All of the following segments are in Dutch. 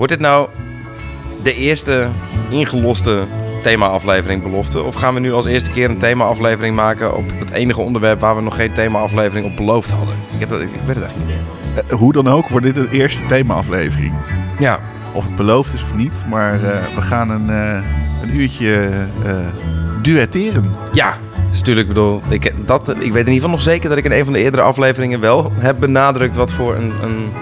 Wordt dit nou de eerste ingeloste thema-aflevering belofte? Of gaan we nu als eerste keer een thema-aflevering maken op het enige onderwerp waar we nog geen thema-aflevering op beloofd hadden? Ik, heb dat, ik weet het eigenlijk niet meer. Eh, hoe dan ook wordt dit de eerste thema-aflevering. Ja, Of het beloofd is of niet. Maar eh, we gaan een, eh, een uurtje duetteren. ja. Dus natuurlijk, ik bedoel, ik, dat, ik weet in ieder geval nog zeker dat ik in een van de eerdere afleveringen wel heb benadrukt wat voor een, een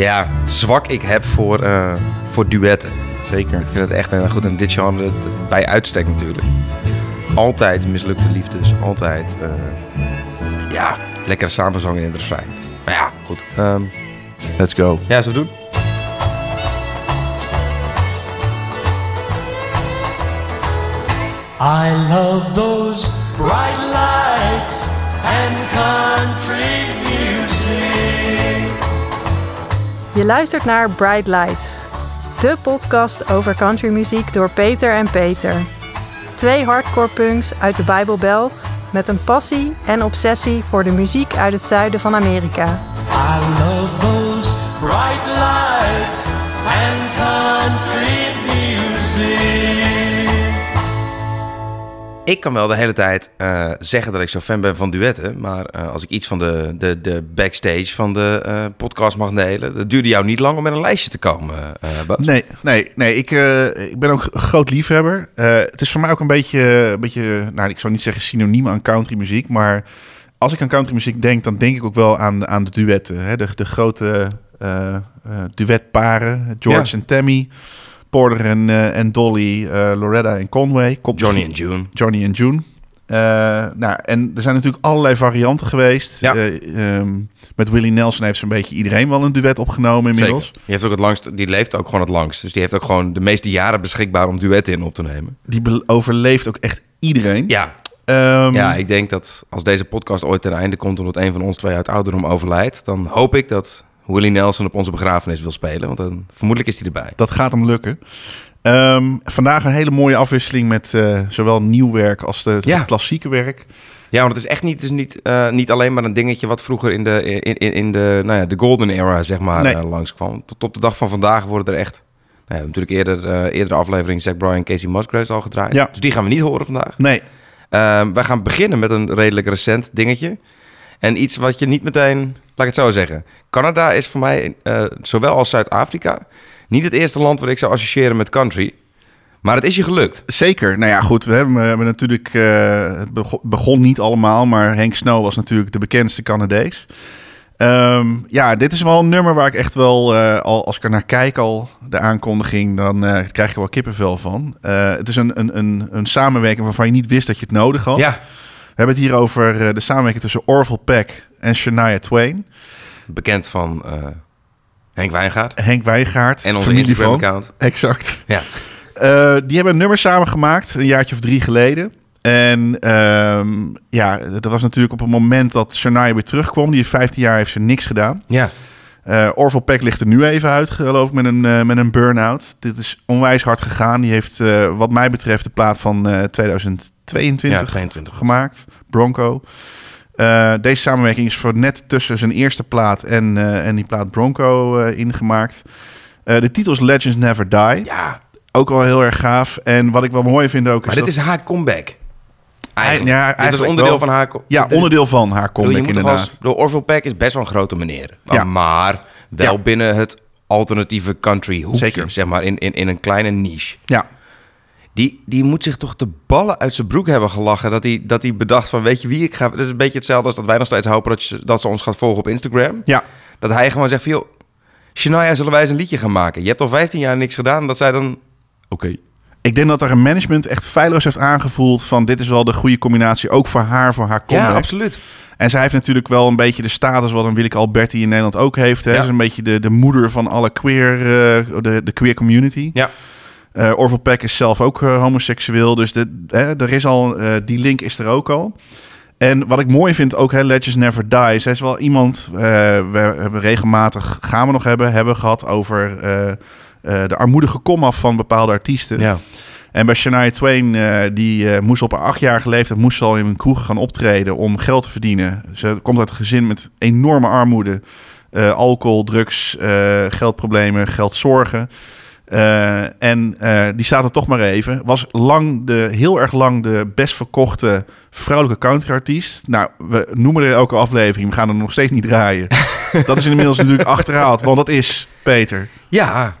ja, zwak ik heb voor, eh, voor duetten. Zeker. Ik vind het echt heel goed. En dit genre bij uitstek natuurlijk. Altijd mislukte liefdes. Altijd, eh, ja, lekkere samenzangen in het refrein. Maar ja, goed. Ehm, Let's go. ja, zo doen. I love those bright lights and country Je luistert naar Bright Lights, de podcast over countrymuziek door Peter en Peter. Twee hardcore punks uit de Bijbelbelt met een passie en obsessie voor de muziek uit het zuiden van Amerika. I love those bright lights and country Ik kan wel de hele tijd eh, zeggen dat ik zo fan ben van duetten. Maar eh, als ik iets van de, de, de backstage van de eh, podcast mag delen... dat duurde jou niet lang om met een lijstje te komen. Nee, nee, nee ik, ik ben ook een groot liefhebber. Het is voor mij ook een beetje, een beetje, nou ik zou niet zeggen synoniem aan countrymuziek, maar als ik aan countrymuziek denk, dan denk ik ook wel aan, aan de duetten. Hè? De, de grote duetparen, George Ja. en Tammy, Porter en, eh, en Dolly, eh, Loretta en Conway. Komt Johnny en June. Johnny en June. Eh, nou, en er zijn natuurlijk allerlei varianten geweest. Ja. Eh, ehm, met Willie Nelson heeft zo'n beetje iedereen wel een duet opgenomen inmiddels. Zeker. Die, heeft ook het langst, die leeft ook gewoon het langst. Dus die heeft ook gewoon de meeste jaren beschikbaar om duetten in op te nemen. Die overleeft ook echt iedereen. Ja, Ehm, Ja, ik denk dat als deze podcast ooit ten einde komt omdat een van ons twee uit ouderdom overlijdt, dan hoop ik dat Willie Nelson op onze begrafenis wil spelen. Want dan vermoedelijk is hij erbij. Dat gaat hem lukken. Ehm, vandaag een hele mooie afwisseling met eh, zowel nieuw werk als de, Ja. het klassieke werk. Ja, want het is echt niet, dus niet, eh, niet alleen maar een dingetje wat vroeger in de, in, in, in de, nou ja, de golden era, zeg maar, Nee. eh, langskwam. Tot op de dag van vandaag worden er echt, nou ja, natuurlijk eerder, eerdere aflevering Zack Bryan en Casey Musgraves al gedraaid. Ja. Dus die gaan we niet horen vandaag. Nee, Ehm, wij gaan beginnen met een redelijk recent dingetje. En iets wat je niet meteen, ik het zo zeggen. Canada is voor mij, eh, zowel als Zuid-Afrika, niet het eerste land waar ik zou associëren met country. Maar het is je gelukt. zeker. Nou ja, goed. We hebben, we hebben natuurlijk... eh, het bego- begon niet allemaal, maar Henk Snow was natuurlijk de bekendste Canadees. Ehm, ja, dit is wel een nummer waar ik echt wel, eh, al, als ik er naar kijk al, de aankondiging, dan krijg ik er wel kippenvel van. Het is een, een, een, een samenwerking waarvan je niet wist dat je het nodig had. Ja, hebben het hier over eh, de samenwerking tussen Orville Peck en Shania Twain. bekend van eh, Henk Wijngaard Henk Wijngaard. en onze. Instagram-account. Exact. Ja. Eh, die hebben een nummer samengemaakt, een jaartje of drie geleden. En ehm, ja, dat was natuurlijk op het moment dat Shania weer terugkwam. Die heeft 15 jaar heeft ze niks gedaan. ja, Eh Orville Peck ligt er nu even uit, geloof ik, met een, eh, met een burn-out. Dit is onwijs hard gegaan. Die heeft, eh, wat mij betreft, de plaat van eh, 2022 ja 22. gemaakt. Bronco. Deze samenwerking is voor net tussen zijn eerste plaat en, en die plaat Bronco ingemaakt. De titel is Legends Never Die. Ja, Ook wel heel erg gaaf. En wat ik wel mooi vind ook maar is dit dat... is haar comeback. Eigenlijk. Ja, dit eigenlijk onderdeel wel. van haar... Ja, onderdeel van haar bedoel, toch inderdaad. als, de Orville Peck is best wel een grote meneer. Ja. Maar wel Ja. binnen het alternatieve country hoekje. Zeker. Zeg maar in, in, in een kleine niche. Ja, Die, die moet zich toch de ballen uit zijn broek hebben gelachen. Dat hij, dat hij bedacht van, weet je wie ik ga... Dat is een beetje hetzelfde als dat wij nog steeds hopen dat, je, dat ze ons gaat volgen op Instagram. ja, Dat hij gewoon zegt van, joh... Shania, zullen wij eens een liedje gaan maken? Je hebt al 15 jaar niks gedaan. Dat zij dan... Oké. Ik denk dat er een management echt feilloos heeft aangevoeld van dit is wel de goede combinatie, ook voor haar, voor haar comeback. Ja, absoluut. En zij heeft natuurlijk wel een beetje de status wat een Willeke Alberti in Nederland ook heeft. Hè? Ja. Ze is een beetje de, de moeder van alle queer, eh, de, de queer community. Ja. Eh Orville Peck is zelf ook eh, homoseksueel, dus de, hè, er is al, die link is er ook al. En wat ik mooi vind ook, hè, Legends Never Die. Zij is wel iemand, we hebben regelmatig, gaan we nog hebben, hebben gehad over eh, de armoedige komaf van bepaalde artiesten. Ja. En bij Shania Twain, eh, die eh, moest op haar achtjarige leeftijd moest ze al in een kroeg gaan optreden om geld te verdienen. Ze komt uit een gezin met enorme armoede. Alcohol, drugs, geldproblemen, geldzorgen. En die staat er toch maar even. Was lang de, heel erg lang de best verkochte vrouwelijke countryartiest. Nou, we noemen er elke aflevering. We gaan er nog steeds niet draaien. dat is inmiddels natuurlijk achterhaald. Want dat is, Peter. Ja,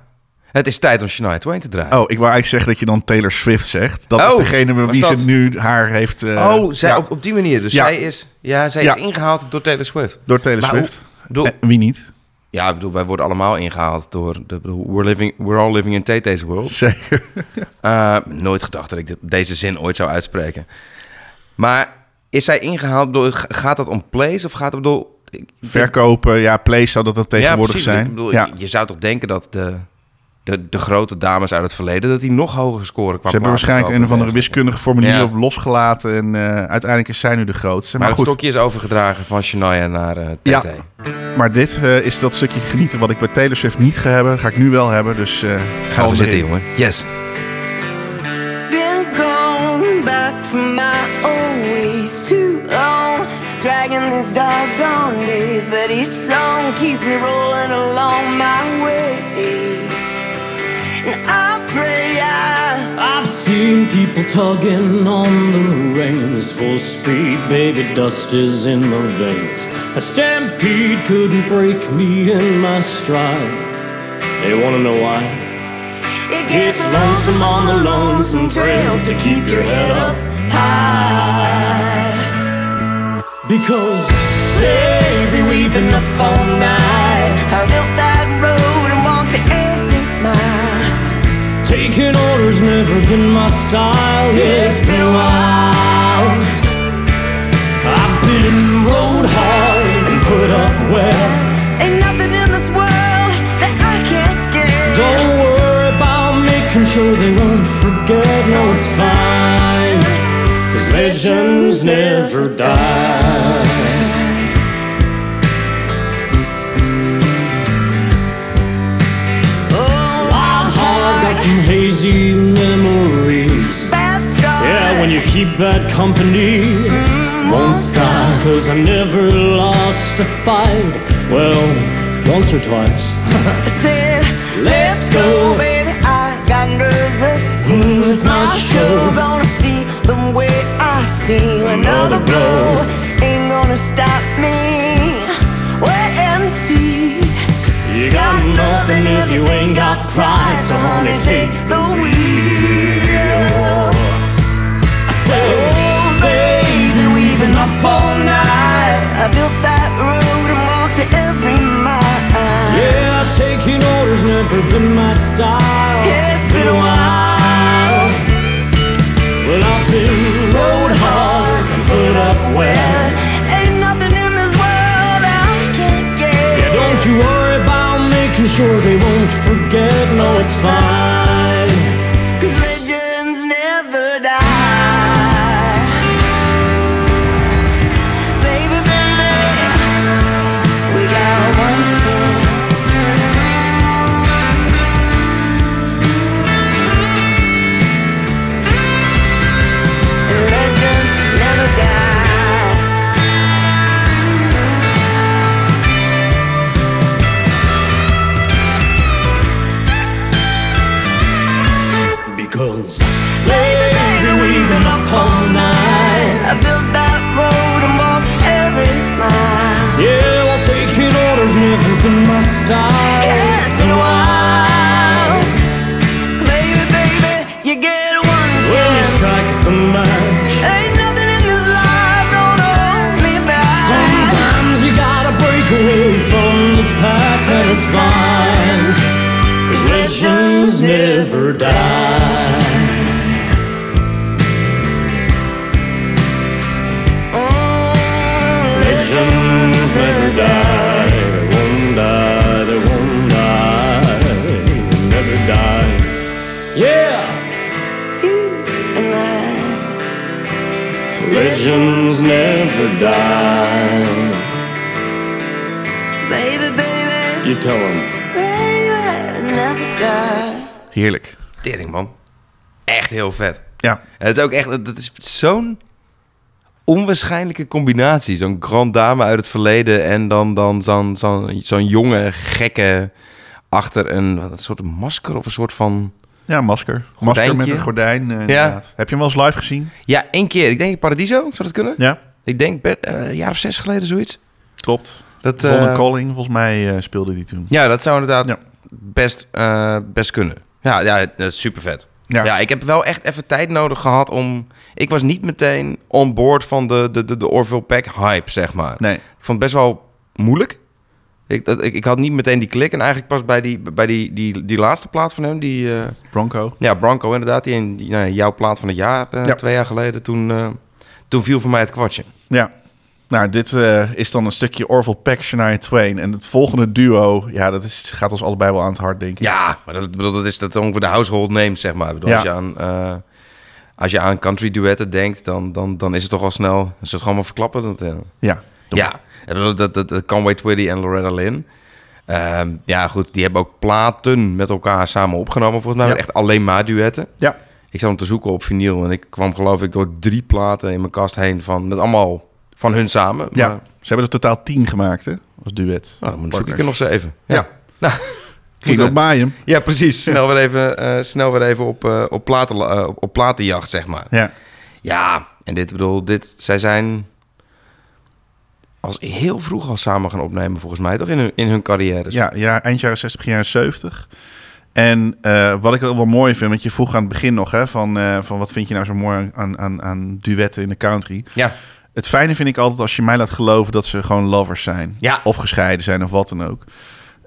het is tijd om Shania Twain te draaien. Oh, ik wou eigenlijk zeggen dat je dan Taylor Swift zegt. Dat Oh, is degene met wie dat? ze nu haar heeft... eh, oh, zij ja, op, op die manier. Dus Ja. zij is, ja, zij Ja. is ingehaald door Taylor Swift. door Taylor Maar Swift. hoe- En wie niet? Ja, ik bedoel, wij worden allemaal ingehaald door... De, we're, living, we're all living in Tay-Tay's world. Zeker. Uh, nooit gedacht dat ik dit- deze zin ooit zou uitspreken. Maar is zij ingehaald door... Gaat dat om plays of gaat het door... Verkopen, ja, Play zou dat dan tegenwoordig zijn. Ik bedoel, ja. je, je zou toch denken dat de, de, de grote dames uit het verleden... dat die nog hoger scoren qua Ze hebben waarschijnlijk een of andere wiskundige formulier Ja. op losgelaten. En eh, uiteindelijk is zij nu de grootste. Maar, Maar, het goed, stokje is overgedragen van Shania naar eh TT. Ja. maar dit eh, is dat stukje genieten wat ik bij Taylor Swift niet ga hebben. Ga ik nu wel hebben. Dus eh Gaan gaan we zitten, jongen. Yes. Been gone back from my old ways too long. Dragging these doggone days, but each song keeps me rolling along my way. I've seen people tugging on the reins full speed, baby. Dust is in my veins. A stampede couldn't break me in my stride. They wanna know why? it Gets lonesome on the lonesome trails to keep your head up high. Because, baby, we've been up all night. I built that Taking orders never been my style. Yeah, it's been a while. I've been rode hard and put up well. Ain't nothing in this world that I can't get. Don't worry about making sure they won't forget. No, it's fine. Cause legends never die. Hazy memories. bad start. Yeah, when you keep bad company, mm-hmm. won't stop. Cause I never lost a fight. Well, once or twice. I said, let's go, baby. I got nerves of steel. It's my show. Gonna feel the way I feel. Another blow ain't gonna stop me. You got nothing if you ain't got pride. So honey, take the wheel. I said, Oh, baby, we've been up all night. I built that road and walked to every mile. yeah, taking orders never been my style. Sure they won't forget. No, it's fine. Never my style. It's been a while. Baby, baby, you get one When you strike the match, Ain't nothing in this life gonna hold me back. sometimes you gotta break away from the pack, and it's fine. Cause legends never die. Oh, Legends never die. Legends never die. Baby, baby, You tell them. baby, never die. Heerlijk. Tering, man. Echt heel vet. Ja. Het is ook echt... Dat is zo'n onwaarschijnlijke combinatie. Zo'n grand dame uit het verleden en dan, dan zo'n zo'n zo'n jonge, gekke achter een, wat, een soort masker of een soort van... Ja, masker. Masker met Gordijntje. een gordijn. inderdaad. Heb je hem wel eens live gezien? Ja, één keer. Ik denk Paradiso, zou dat kunnen? Ja, Ik denk eh, een jaar of zes geleden zoiets. klopt. Dat, Ron eh, Calling, volgens mij speelde die toen. ja, dat zou inderdaad Ja. best, best kunnen. Ja, ja, dat is super vet. Ja. Ja. ik heb wel echt even tijd nodig gehad om... Ik was niet meteen on board van de, de, de, de Orville Peck hype, zeg maar. Nee. Ik vond het best wel moeilijk. Ik, dat, ik, ik had niet meteen die klik. En eigenlijk pas bij die, bij die, die, die laatste plaat van hem, die... eh, Bronco. ja, Bronco inderdaad, die, in- die nou, jouw plaat van het jaar, eh, Ja. twee jaar geleden. Toen, eh, toen viel voor mij het kwartje. Ja. Nou, dit is dan een stukje Orville Peck, Shania Twain. En het volgende duo, ja, dat is, gaat ons allebei wel aan het hart, denk ik. Ja, maar dat, bedoel, dat is dat ongeveer de household names, zeg maar. Bedoel, Ja. als, je aan, als je aan country duetten denkt, dan, dan, dan is het toch al snel... Is het gewoon maar verklappen? Dat, Ja. ja, dat, dat, dat Conway Twitty en Loretta Lynn. Ehm, ja, goed, die hebben ook platen met elkaar samen opgenomen, volgens mij. Ja. Echt alleen maar duetten. Ja. Ik zat hem te zoeken op vinyl en ik kwam geloof ik door drie platen in mijn kast heen van... Met allemaal van hun samen. ja. Maar, Ze hebben er totaal tien gemaakt, hè? Als duet. nou, dan zoek ik er nog zeven. Ja, Ja. nou, Ging goed, op Maaien. ja precies. Snel weer even, eh, snel weer even op, eh, op, platen, eh, op platenjacht, zeg maar. Ja. Ja, en dit bedoel, dit, zij zijn als heel vroeg al samen gaan opnemen, volgens mij, toch? In hun, in hun carrières. Ja, ja, eind jaren 60, begin jaren 70. En eh, wat ik wel mooi vind, want je vroeg aan het begin nog, hè, van, eh, van wat vind je nou zo mooi aan, aan, aan duetten in de country. Ja, Het fijne vind ik altijd als je mij laat geloven dat ze gewoon lovers zijn. Ja. Of gescheiden zijn of wat dan ook.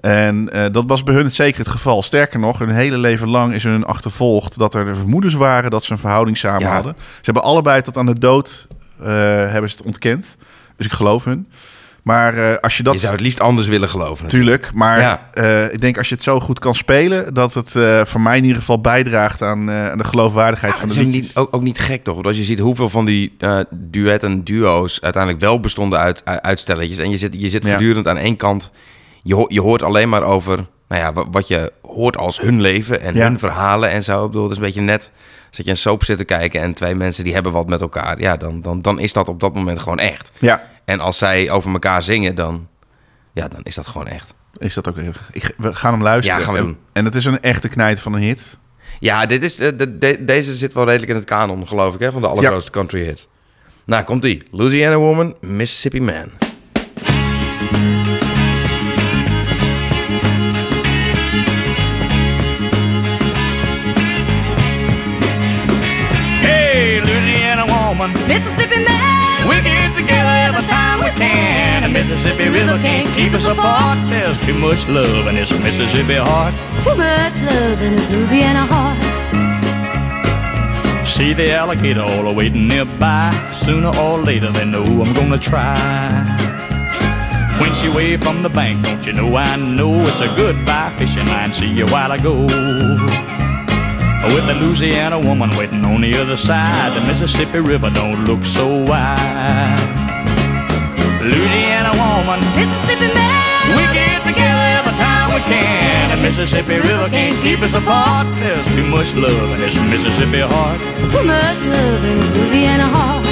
En eh, dat was bij hun het zeker het geval. Sterker nog, hun hele leven lang is hun achtervolgd dat er vermoedens waren dat ze een verhouding samen Ja. hadden. Ze hebben allebei tot aan de dood hebben ze het ontkend. Dus ik geloof hun. Maar eh, als je dat... je zou het liefst anders willen geloven. natuurlijk. Tuurlijk, maar Ja. eh, ik denk als je het zo goed kan spelen, dat het eh, voor mij in ieder geval bijdraagt aan, aan de geloofwaardigheid Ja, van het de liedjes. niet, ook, ook niet gek toch? Want als je ziet hoeveel van die duetten, duo's uiteindelijk wel bestonden uit uit- uitstelletjes. En je zit, je zit Ja. voortdurend aan één kant. Je, ho- je hoort alleen maar over nou ja, wa- wat je hoort als hun leven en Ja. hun verhalen en zo. Ik bedoel, het is een beetje net als dat je een soap zit te kijken en twee mensen die hebben wat met elkaar. Ja, dan, dan, dan is dat op dat moment gewoon echt. Ja, En als zij over elkaar zingen, dan, ja, dan is dat gewoon echt. is dat ook. Ik, we gaan hem luisteren. Ja, gaan we En- doen. En het is een echte knijt van een hit. Ja, dit is, de, de- de- deze zit wel redelijk in het kanon, geloof ik, hè, van de allergrootste country hits. Nou, komt-ie. Louisiana Woman, Mississippi Man. Woman, Mississippi man, we get together every time we can. The Mississippi River can't keep us apart. There's too much love in this Mississippi heart. too much love in this Louisiana heart. See the alligator all waiting nearby. Sooner or later they know I'm gonna try. When she waved from the bank, don't you know I know it's a goodbye fishing line. See you while I go. With the Louisiana woman waiting on the other side, the Mississippi River don't look so wide. Louisiana woman, Mississippi man, we get together every time we can. The Mississippi River can't keep us apart. There's too much love in this Mississippi heart. too much love in Louisiana heart.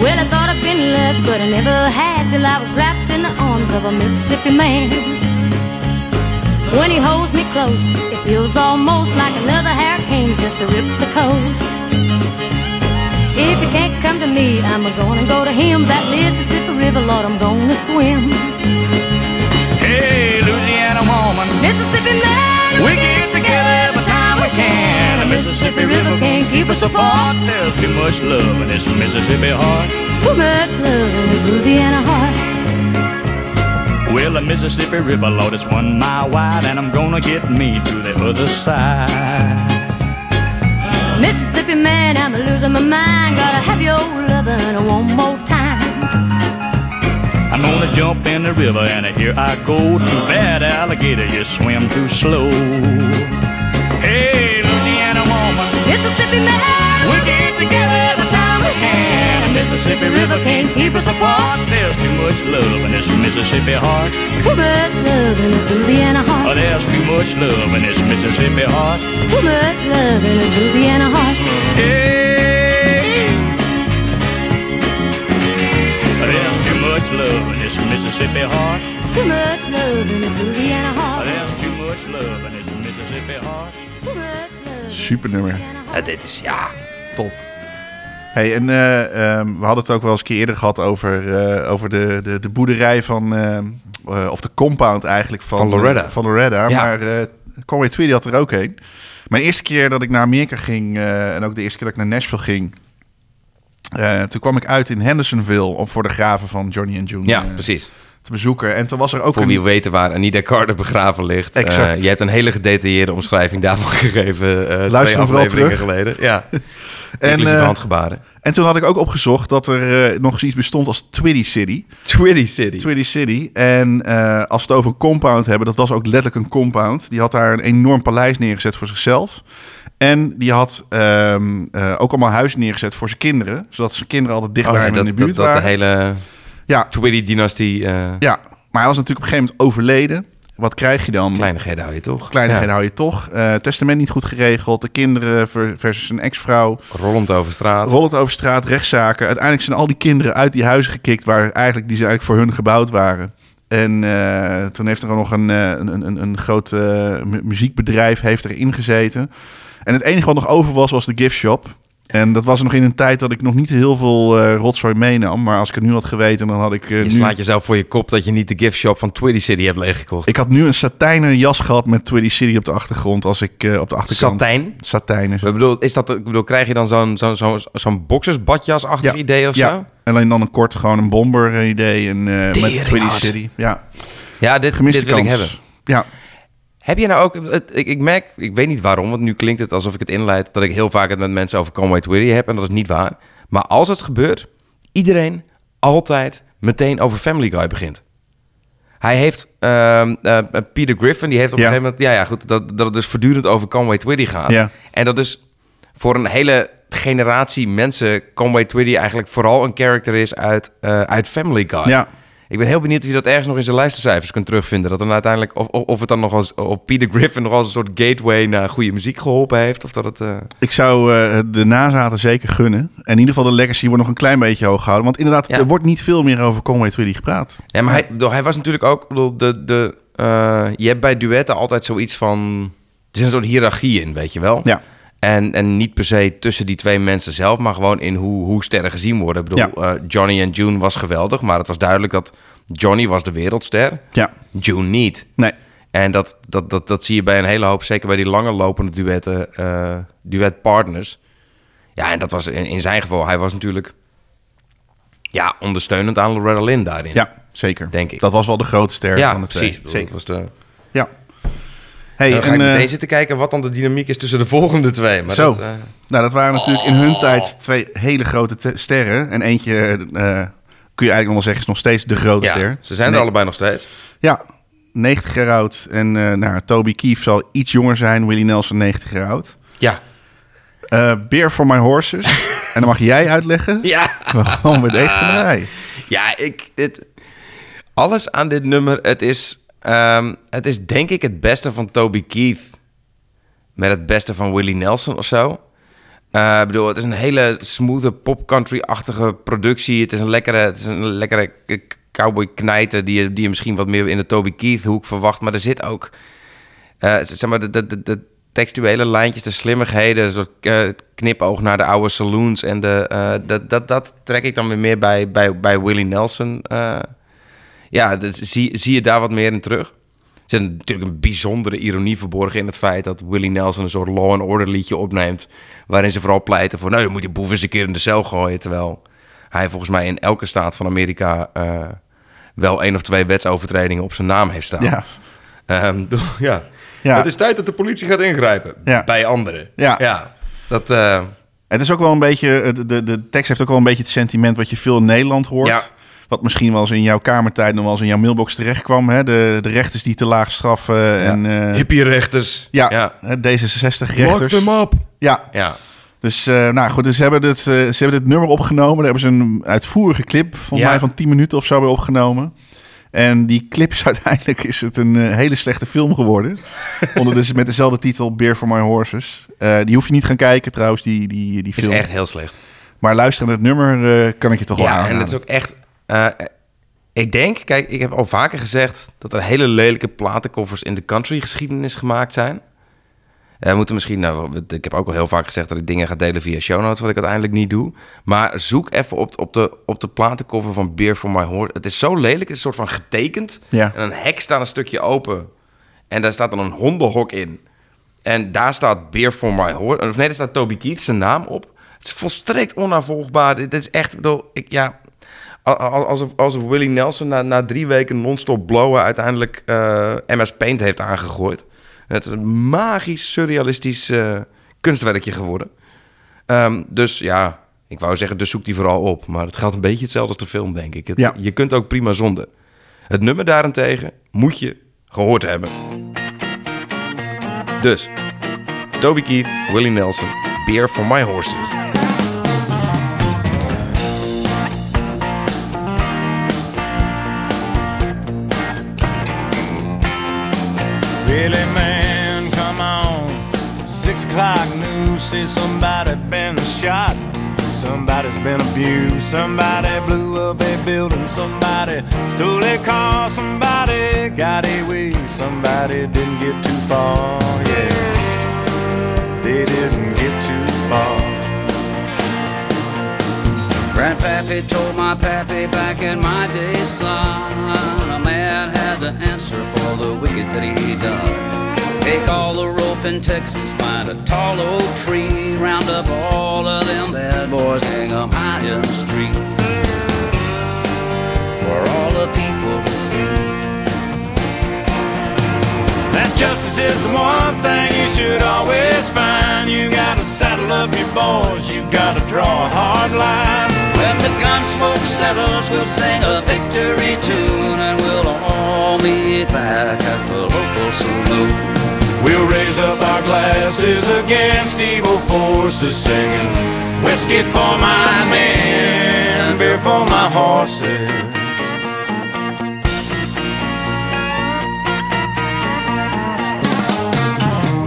Well, I thought I'd been left, but I never had till I was wrapped in the arms of a Mississippi man. When he holds me close, it feels almost like another hurricane just to rip the coast. If he can't come to me, I'm gonna go to him. That Mississippi River, Lord, I'm gonna swim. Hey, Louisiana woman, Mississippi man, we get together every time we can. The Mississippi River can't keep us apart. There's too much love in this Mississippi heart. too much love in this Louisiana heart. Well, the Mississippi River, Lord, it's one mile wide, and I'm gonna get me to the other side. Mississippi man, I'm losing my mind. Gotta have your loving one more time. I'm gonna jump in the river, and here I go. Too bad, alligator, you swim too slow. Hey, Louisiana woman, Mississippi man, we get together every time we can. Mississippi River can't keep us apart. There's too much love in this Mississippi heart. Too much love in this Louisiana heart. Oh, there's too much love in this Mississippi heart. Too much love in this Louisiana heart. Hey. There's too much love in this Mississippi heart. Too much love in this Louisiana heart. There's too much love in this Mississippi heart. Super nummer. Ja, dit is ja, top. Hey, en eh, ehm, we hadden het ook wel eens een keer eerder gehad over, eh, over de, de, de boerderij van, ehm, eh, of de compound eigenlijk van, Van Loretta. van Loretta. Ja. Maar Conway Twitty had er ook een. Mijn eerste keer dat ik naar Amerika ging, en ook de eerste keer dat ik naar Nashville ging, toen kwam ik uit in Hendersonville om voor de graven van Johnny en June Ja, precies. te bezoeken. En toen was er ook Voor een... wie weten waar Anita Carter begraven ligt. Exact. Je hebt een hele gedetailleerde omschrijving daarvan gegeven. eh Luister twee vooral terug. geleden. Ja, En, eh, handgebaren. En toen had ik ook opgezocht dat er eh, nog zoiets bestond als Twitty City. Twitty City. Twitty City. En eh, als we het over een compound hebben, dat was ook letterlijk een compound. Die had daar een enorm paleis neergezet voor zichzelf. En die had ehm, eh, ook allemaal huizen neergezet voor zijn kinderen. Zodat zijn kinderen altijd dicht Oh, bij hem dat, in de buurt dat, dat de waren. hele Ja, Twitty-dynastie. ja, maar hij was natuurlijk op een gegeven moment overleden. Wat krijg je dan? Kleinigheden hou je toch? Kleinigheden Ja. hou je toch. Eh, testament niet goed geregeld. De kinderen ver- versus een ex-vrouw. Rollend over straat. Rollend over straat, rechtszaken. Uiteindelijk zijn al die kinderen uit die huizen gekikt... waar eigenlijk, die ze eigenlijk voor hun gebouwd waren. En eh, toen heeft er nog een, eh, een, een, een groot mu- muziekbedrijf heeft erin gezeten. En het enige wat nog over was, was de gift shop. En dat was nog in een tijd dat ik nog niet heel veel eh, rotzooi meenam. Maar als ik het nu had geweten, dan had ik eh, Je nu... slaat jezelf voor je kop dat je niet de gift shop van Twitty City hebt leeggekocht. Ik had nu een satijnen jas gehad met Twitty City op de achtergrond. Als ik eh, op de achterkant... Satijn? Satijnen. Ik bedoel, is dat, ik bedoel, krijg je dan zo'n zo'n zo'n zo'n boxersbadjas-achtig Ja. idee of Ja, zo? alleen dan een kort gewoon een bomber eh, idee. En, met Twitty. City. Ja, Ja, dit, gemiste dit wil kans. ik hebben. Ja, Heb je nou ook... Ik, ik merk, ik weet niet waarom, want nu klinkt het alsof ik het inleid... dat ik heel vaak het met mensen over Conway Twitty heb. En dat is niet waar. Maar als het gebeurt, iedereen altijd meteen over Family Guy begint. Hij heeft... ehm, eh, Peter Griffin, die heeft op Ja. een gegeven moment... Ja, ja, goed, dat, dat het dus voortdurend over Conway Twitty gaat. Ja. En dat is voor een hele generatie mensen... Conway Twitty eigenlijk vooral een character is uit, eh, uit Family Guy. ja. Ik ben heel benieuwd of je dat ergens nog in zijn luistercijfers kunt terugvinden. Dat dan uiteindelijk, of, of, het dan nog als, of Peter Griffin nog als een soort gateway naar goede muziek geholpen heeft. Of dat het. eh, Ik zou eh, de nazaten zeker gunnen. En in ieder geval de legacy wordt nog een klein beetje hoog gehouden. Want inderdaad, Ja. er wordt niet veel meer over Conway Twitty gepraat. Ja, maar hij, hij was natuurlijk ook. ik Bedoel, de, de, eh, je hebt bij duetten altijd zoiets van. Er is een soort hiërarchie in, weet je wel. Ja, En, en niet per se tussen die twee mensen zelf, maar gewoon in hoe, hoe sterren gezien worden. Ik bedoel, eh, Johnny en June was geweldig, maar het was duidelijk dat Johnny was de wereldster, ja. June niet. Nee. En dat, dat, dat, dat zie je bij een hele hoop, zeker bij die langer lopende duetten, eh duetpartners. Ja, en dat was in, in zijn geval, hij was natuurlijk ja, ondersteunend aan Loretta Lynn daarin. Ja, zeker. Denk ik. Dat was wel de grote ster ja van de twee. precies. Zeker. Dat was de, Ja. Hey, dan ga en, ik eh, meteen zitten kijken wat dan de dynamiek is tussen de volgende twee. Maar Zo. Dat, eh, nou, dat waren natuurlijk in hun tijd twee hele grote te- sterren. En eentje, eh, kun je eigenlijk nog wel zeggen, is nog steeds de grote ja, ster. ze zijn er Nee. allebei nog steeds. Ja, 90 jaar oud. En eh nou, Toby Keith zal iets jonger zijn. Willie Nelson 90 jaar oud. Ja. Eh Beer for My Horses. en dan mag jij uitleggen Ja. waarom we deze gaan. Ja, ik... Het, alles aan dit nummer, het is... ehm, het is denk ik het beste van Toby Keith... met het beste van Willie Nelson of zo. Eh, ik bedoel, het is een hele smooth pop-country-achtige productie. Het is een lekkere, het is een lekkere cowboy knijter... Die je, die je misschien wat meer in de Toby Keith-hoek verwacht. Maar er zit ook... eh, zeg maar, de, textuele lijntjes, de slimmigheden... een soort eh, knipoog naar de oude saloons... en de, dat, dat, dat trek ik dan weer meer bij, bij, bij Willie Nelson. Ja, dus zie, zie je daar wat meer in terug? Er zit natuurlijk een bijzondere ironie verborgen in het feit... dat Willie Nelson een soort law and order liedje opneemt... waarin ze vooral pleiten voor... nou, je moet die boef eens een keer in de cel gooien... terwijl hij volgens mij in elke staat van Amerika... eh, wel één of twee wetsovertredingen op zijn naam heeft staan. Ja, Ehm, ja. Ja. Het is tijd dat de politie gaat ingrijpen. Ja. Bij anderen. Ja. ja. Dat, eh, het is ook wel een beetje... De, de, de tekst heeft ook wel een beetje het sentiment wat je veel in Nederland hoort. Ja. Wat misschien wel eens in jouw kamertijd nog wel eens in jouw mailbox terecht kwam. Hè? De, de rechters die te laag straffen. En, eh, hippie-rechters. ja, ja. hè, D66 Lock rechters. them up. Ja, Ja. Dus, eh, nou goed, dus ze hebben, dit, eh, ze hebben dit nummer opgenomen. Daar hebben ze een uitvoerige clip, volgens Ja. mij van 10 minuten of zo, bij opgenomen. En die clip is uiteindelijk is het een hele slechte film geworden. Onder dus met dezelfde titel, Beer for My Horses. Die hoef je niet gaan kijken trouwens, die, die, die Is film. echt heel slecht. Maar luisteren naar het nummer kan ik je toch wel Ja, en het is ook echt... eh, Ik denk, kijk, ik heb al vaker gezegd dat er hele lelijke platenkoffers in de country geschiedenis gemaakt zijn. We moeten misschien, nou, ik heb ook al heel vaak gezegd dat ik dingen ga delen via show notes, wat ik uiteindelijk niet doe. Maar zoek even op, op, de, op de platenkoffer van Beer for My Horse. Het is zo lelijk, het is een soort van getekend. Ja. En een hek staat een stukje open. En daar staat dan een hondenhok in. En daar staat Beer for My Horse. Of nee, daar staat Toby Keith zijn naam op. Het is volstrekt onnavolgbaar. Dit is echt, ik bedoel, ik, ja... al- al- Alsof, alsof Willie Nelson na, na drie weken non-stop blowen uiteindelijk eh, MS Paint heeft aangegooid. Het is een magisch, surrealistisch eh, kunstwerkje geworden. Ehm, dus ja, ik wou zeggen, dus zoek die vooral op. Maar het geldt een beetje hetzelfde als de film, denk ik. Het- Ja. Je kunt ook prima zonder. Het nummer daarentegen moet je gehoord hebben. Dus, Toby Keith, Willie Nelson, Beer for My Horses. Really, man, come on. Six o'clock news say somebody been shot. Somebody's been abused. Somebody blew up a building. Somebody stole a car. Somebody got away. Somebody didn't get too far. Yeah, they didn't Grandpappy told my pappy back in my day, son, a man had to answer for the wicked that he done. Take all the rope in Texas, find a tall oak tree, round up all of them bad boys, hang 'em high in the street. For all the people to see. That justice is the one thing you should always find. You gotta saddle up your boys, you gotta draw a hard line. When smoke settles, we'll sing a victory tune, and we'll all meet back at the local saloon. We'll raise up our glasses against evil forces, singing whiskey for my men, beer for my horses.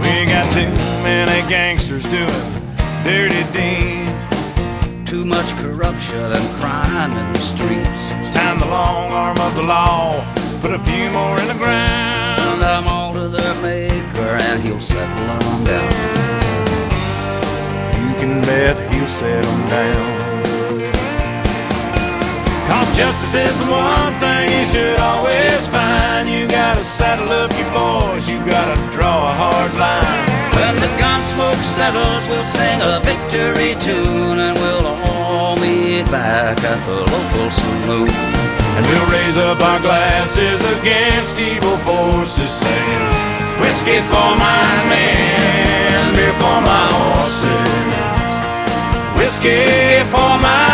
We got too many gangsters doing dirty deeds. Too much corruption and crime in the streets. It's time the long arm of the law put a few more in the ground. Send them all to their maker and he'll settle them down. You can bet he'll set them down. Cause justice is the one thing you should always find. You gotta saddle up your boys, you gotta draw a hard line. When the gun smoke settles, we'll sing a victory tune and we'll all meet back at the local saloon. And we'll raise up our glasses against evil forces, saying, Whiskey for my men, beer for my horses. Whiskey for my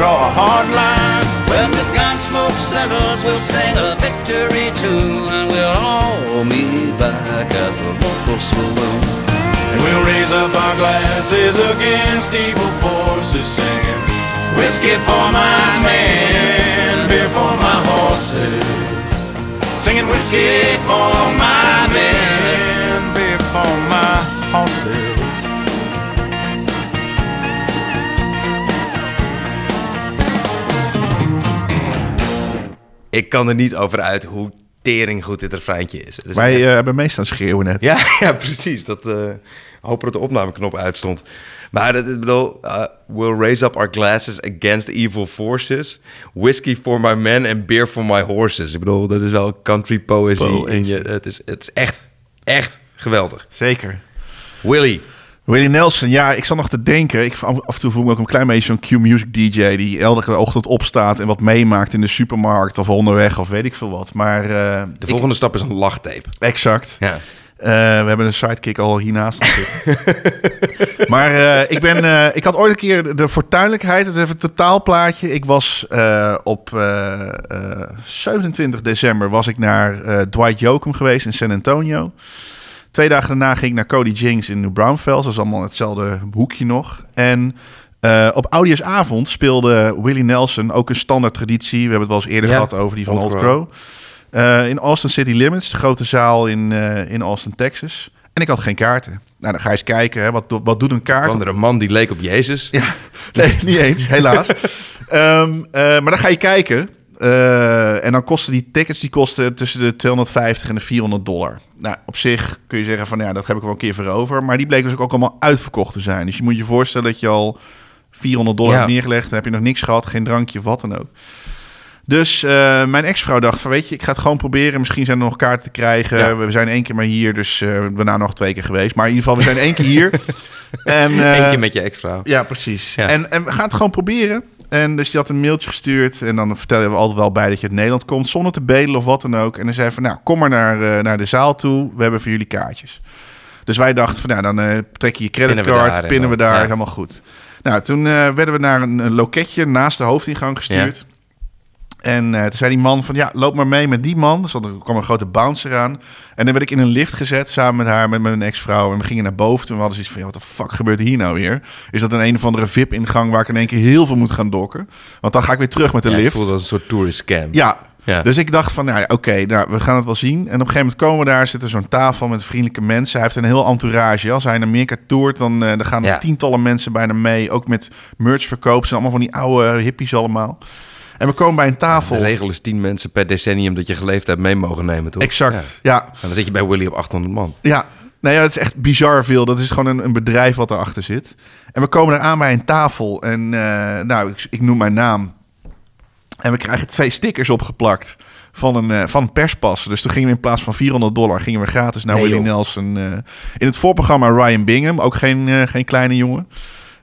draw a hard line. When the gun smoke settles, we'll sing a victory tune and we'll all meet back at the local saloon. And we'll raise up our glasses against evil forces, singing whiskey for my men, beer for my horses. Singing whiskey for my men, beer for my horses. Ik kan er niet over uit hoe tering goed dit refreintje is. Is Wij echt- eh, hebben meestal schreeuwen net. Ja, ja, precies. Dat, eh hopen dat de opnameknop uitstond. Maar dat, ik bedoel, uh, we'll raise up our glasses against evil forces. Whiskey for my men and beer for my horses. Ik bedoel, dat is wel country poëzie. Poëzie. in je. Het, is, het is echt, echt geweldig. Zeker. Willy. Willie Nelson, ja, ik zat nog te denken. Ik, af en toe voel ik me ook een klein beetje zo'n Q-music DJ... die elke ochtend opstaat en wat meemaakt in de supermarkt... of onderweg of weet ik veel wat. Maar eh, De volgende stap is een lachtape. exact. Ja. Eh, we hebben een sidekick al hiernaast maar eh, ik, ben, ik had ooit een keer de fortuinlijkheid, het is even een totaalplaatje. Ik was op eh, eh, 27 december was ik naar Dwight Yoakam geweest in San Antonio. Twee dagen daarna ging ik naar Cody Jinks in New Braunfels. Dat is allemaal hetzelfde hoekje nog. En eh, op Oudjaarsavond speelde Willie Nelson, ook een standaard traditie. We hebben het wel eens eerder Ja, gehad over die van Old Old Crow. Eh, in Austin City Limits, de grote zaal in, eh, in Austin, Texas. En ik had geen kaarten. Nou, dan ga je eens kijken, hè, wat, wat doet een kaart? kwam er een man die leek op Jezus. Ja, nee, niet eens, helaas. Ehm, eh, maar dan ga je kijken. Eh, en dan kosten die tickets die kosten tussen de 250 en de 400 dollar. Nou, op zich kun je zeggen van ja, dat heb ik wel een keer voor over. Maar die bleken dus ook allemaal uitverkocht te zijn. Dus je moet je voorstellen dat je al 400 dollar Ja. hebt neergelegd. Dan heb je nog niks gehad, geen drankje of wat dan ook. Dus eh, mijn ex-vrouw dacht van weet je, ik ga het gewoon proberen. Misschien zijn er nog kaarten te krijgen. Ja. We zijn één keer maar hier, dus eh we zijn nog twee keer geweest. Maar in ieder geval, we zijn één keer hier. En, eh, Eentje met je ex-vrouw. ja, precies. Ja. En, en we gaan het gewoon proberen. En dus die had een mailtje gestuurd. En dan vertellen we altijd wel bij dat je uit Nederland komt. Zonder te bedelen of wat dan ook. En dan zei van, nou, kom maar naar, eh, naar de zaal toe. We hebben voor jullie kaartjes. Dus wij dachten van, nou, dan eh, trek je je Pinnen we creditcard. daar en Pinnen we daar. ja. Helemaal goed. Nou, toen eh, werden we naar een, een loketje naast de hoofdingang gestuurd. En eh, toen zei die man van, ja, loop maar mee met die man. Dus er kwam een grote bouncer aan. En dan werd ik in een lift gezet samen met haar, met mijn ex-vrouw. En we gingen naar boven. Toen hadden ze iets van, ja, wat de fuck gebeurt hier nou weer? Is dat een een of andere VIP-ingang waar ik in één keer heel veel moet gaan dokken? Want dan ga ik weer terug met de Ja, lift. voelde als een soort tourist scam. Ja. Ja. Dus ik dacht van, nou ja, oké, nou, we gaan het wel zien. En op een gegeven moment komen we daar, zit er zo'n tafel met vriendelijke mensen. Hij heeft een heel entourage. Als hij in Amerika toert, dan, dan gaan er Ja. tientallen mensen bijna mee. Ook met merchverkoop. Ze zijn allemaal van die oude hippies allemaal. En we komen bij een tafel. De regel is 10 mensen per decennium dat je geleefd hebt mee mogen nemen, toch? Exact, Ja. ja. En dan zit je bij Willy op 800 man. Ja, nou ja, het is echt bizar veel. Dat is gewoon een, een bedrijf wat erachter zit. En we komen eraan bij een tafel. En eh, nou, ik, ik noem mijn naam. En we krijgen twee stickers opgeplakt van een, eh, van een perspas. Dus toen gingen we in plaats van 400 dollar... gingen we gratis naar Nee, Willie. Nelson. eh, in het voorprogramma Ryan Bingham. Ook geen, geen kleine jongen.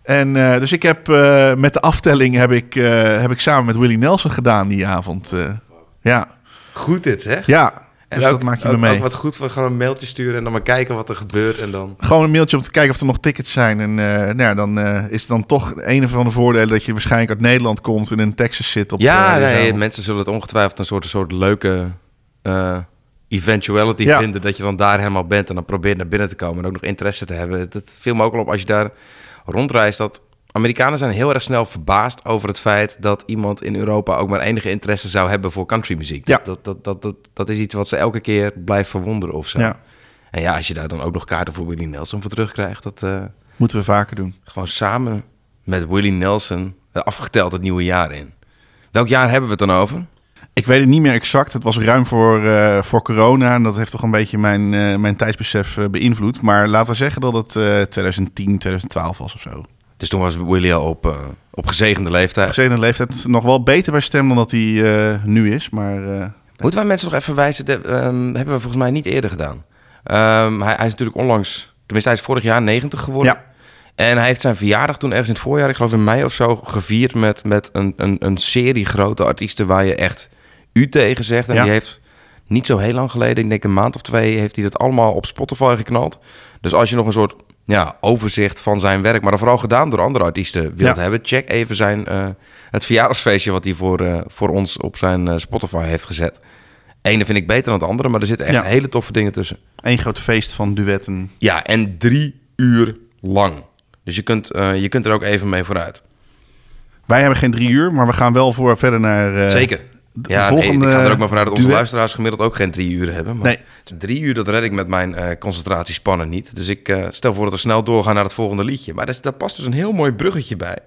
En eh, dus ik heb eh, met de aftelling... Heb ik, eh, heb ik samen met Willie Nelson gedaan die avond. ja, Goed dit, zeg. ja. En dus ook, dat maak je ook, me mee. ook wat goed voor gewoon een mailtje sturen en dan maar kijken wat er gebeurt en dan... Gewoon een mailtje om te kijken of er nog tickets zijn. En nou ja, dan is het dan toch een van de voordelen dat je waarschijnlijk uit Nederland komt en in Texas zit. Op, ja, nee, mensen zullen het ongetwijfeld een soort, een soort leuke eventuality Ja. vinden dat je dan daar helemaal bent en dan probeert naar binnen te komen en ook nog interesse te hebben. Dat viel me ook al op als je daar rondreist dat Amerikanen zijn heel erg snel verbaasd over het feit dat iemand in Europa ook maar enige interesse zou hebben voor countrymuziek. Ja. Dat, dat, dat, dat, dat is iets wat ze elke keer blijft verwonderen of zo. Ja. En ja, als je daar dan ook nog kaarten voor Willie Nelson voor terugkrijgt, dat eh, Moeten we vaker doen. gewoon samen met Willie Nelson eh, afgeteld het nieuwe jaar in. Welk jaar hebben we het dan over? Ik weet het niet meer exact. Het was ruim voor, eh, voor corona. En dat heeft toch een beetje mijn, eh, mijn tijdsbesef eh, beïnvloed. Maar laten we zeggen dat het eh 2010, 2012 was of zo. Dus toen was Willie al op, op gezegende leeftijd. Gezegende leeftijd nog wel beter bij stem dan dat hij nu is. Maar Moeten wij mensen nog even wijzen? Dat ehm, hebben we volgens mij niet eerder gedaan. Ehm, hij, hij is natuurlijk onlangs, tenminste hij is vorig jaar 90 geworden. Ja. En hij heeft zijn verjaardag toen ergens in het voorjaar, ik geloof in mei of zo, gevierd met, met een, een, een serie grote artiesten waar je echt u tegen zegt. En Ja. die heeft niet zo heel lang geleden, ik denk een maand of twee, heeft hij dat allemaal op Spotify geknald. Dus als je nog een soort ja, overzicht van zijn werk, maar dan vooral gedaan door andere artiesten wilt Ja. hebben, check even zijn, eh, het verjaardagsfeestje wat hij voor, eh, voor ons op zijn eh, Spotify heeft gezet. Ene vind ik beter dan het andere, maar er zitten echt Ja. hele toffe dingen tussen. één groot feest van duetten. Ja, en drie uur lang. Dus je kunt, je kunt er ook even mee vooruit. Wij hebben geen drie uur, maar we gaan wel voor verder naar... Zeker. De Ja, nee, volgende ik ga er ook maar vanuit dat onze luisteraars gemiddeld ook geen drie uur hebben. Maar Nee. drie uur, dat red ik met mijn eh, concentratiespannen niet. Dus ik eh, stel voor dat we snel doorgaan naar het volgende liedje. Maar daar, past dus een heel mooi bruggetje bij.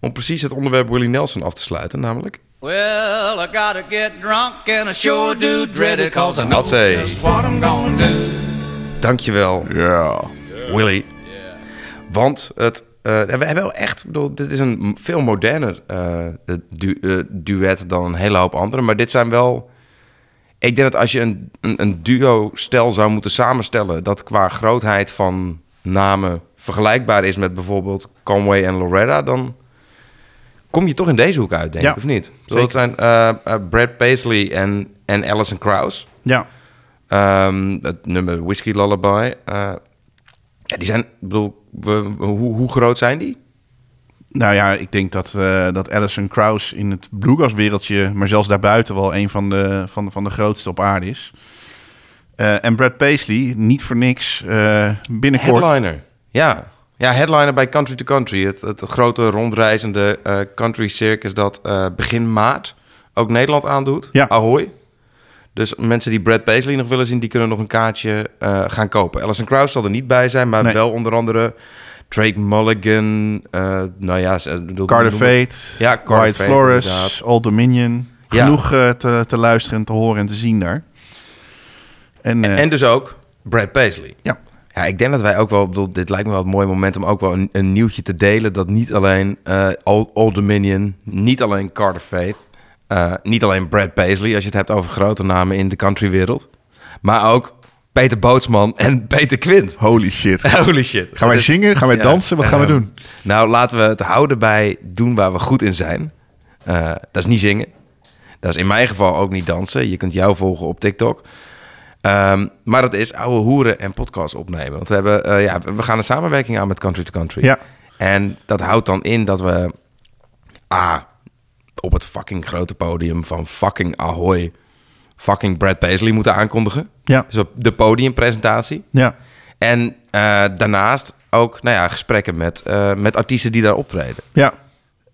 Om precies het onderwerp Willie Nelson af te sluiten, namelijk... Well, I gotta get drunk and I sure do dread it, cause I know just what I'm gonna do. Dankjewel, Ja. Willy. Want het, eh, we hebben wel echt, bedoel, dit is een veel moderner eh, du- eh, duet dan een hele hoop andere. Maar dit zijn wel. Ik denk dat als je een, een, een duo-stel zou moeten samenstellen, dat qua grootheid van namen vergelijkbaar is met bijvoorbeeld Conway en Loretta, dan kom je toch in deze hoek uit, denk Ja, ik, of niet? Zeker. Het zijn Brad Paisley en, en Alison Krauss. Ja. Ehm, het nummer Whiskey Lullaby. ja, die zijn, ik bedoel, we- hoe, hoe groot zijn die? Nou ja, ik denk dat, eh dat Alison Krauss in het bluegrass wereldje, maar zelfs daarbuiten wel een van de, van de, van de grootste op aarde is. Eh, en Brad Paisley, niet voor niks, eh, binnenkort... Headliner. Ja. ja, headliner bij Country to Country. Het, het grote rondreizende country circus dat begin maart ook Nederland aandoet. Ja. Ahoy. Dus mensen die Brad Paisley nog willen zien, die kunnen nog een kaartje eh, gaan kopen. Alison Krauss zal er niet bij zijn, maar Nee. wel onder andere Drake Mulligan. eh, nou ja, Carter Fate, Ja, Carter White Fate, Flores, inderdaad. Old Dominion. Genoeg eh, te, te luisteren, en te horen en te zien daar. En, En dus ook Brad Paisley. Ja. Ja, ik denk dat wij ook wel, bedoel, dit lijkt me wel het mooie moment om ook wel een, een nieuwtje te delen. Dat niet alleen eh Old, Old Dominion, niet alleen Carter Faith, eh, niet alleen Brad Paisley, als je het hebt over grote namen in de countrywereld, maar ook Peter Bootsman en Peter Quint. holy shit. Holy shit. Gaan wij Dus- zingen? Gaan wij dansen? Wat gaan we Ehm, doen? Nou, laten we het houden bij doen waar we goed in zijn. Eh, dat is niet zingen. Dat is in mijn geval ook niet dansen. Je kunt jou volgen op TikTok. Ehm, maar dat is ouwe hoeren en podcast opnemen. Want we, hebben, eh, ja, we gaan een samenwerking aan met Country to Country. Ja. En dat houdt dan in dat we... Ah, op het fucking grote podium van fucking Ahoy... fucking Brad Paisley moeten aankondigen. Ja. Dus op de podiumpresentatie. Ja. En eh, daarnaast ook nou ja, gesprekken met, eh, met artiesten die daar optreden. Ja.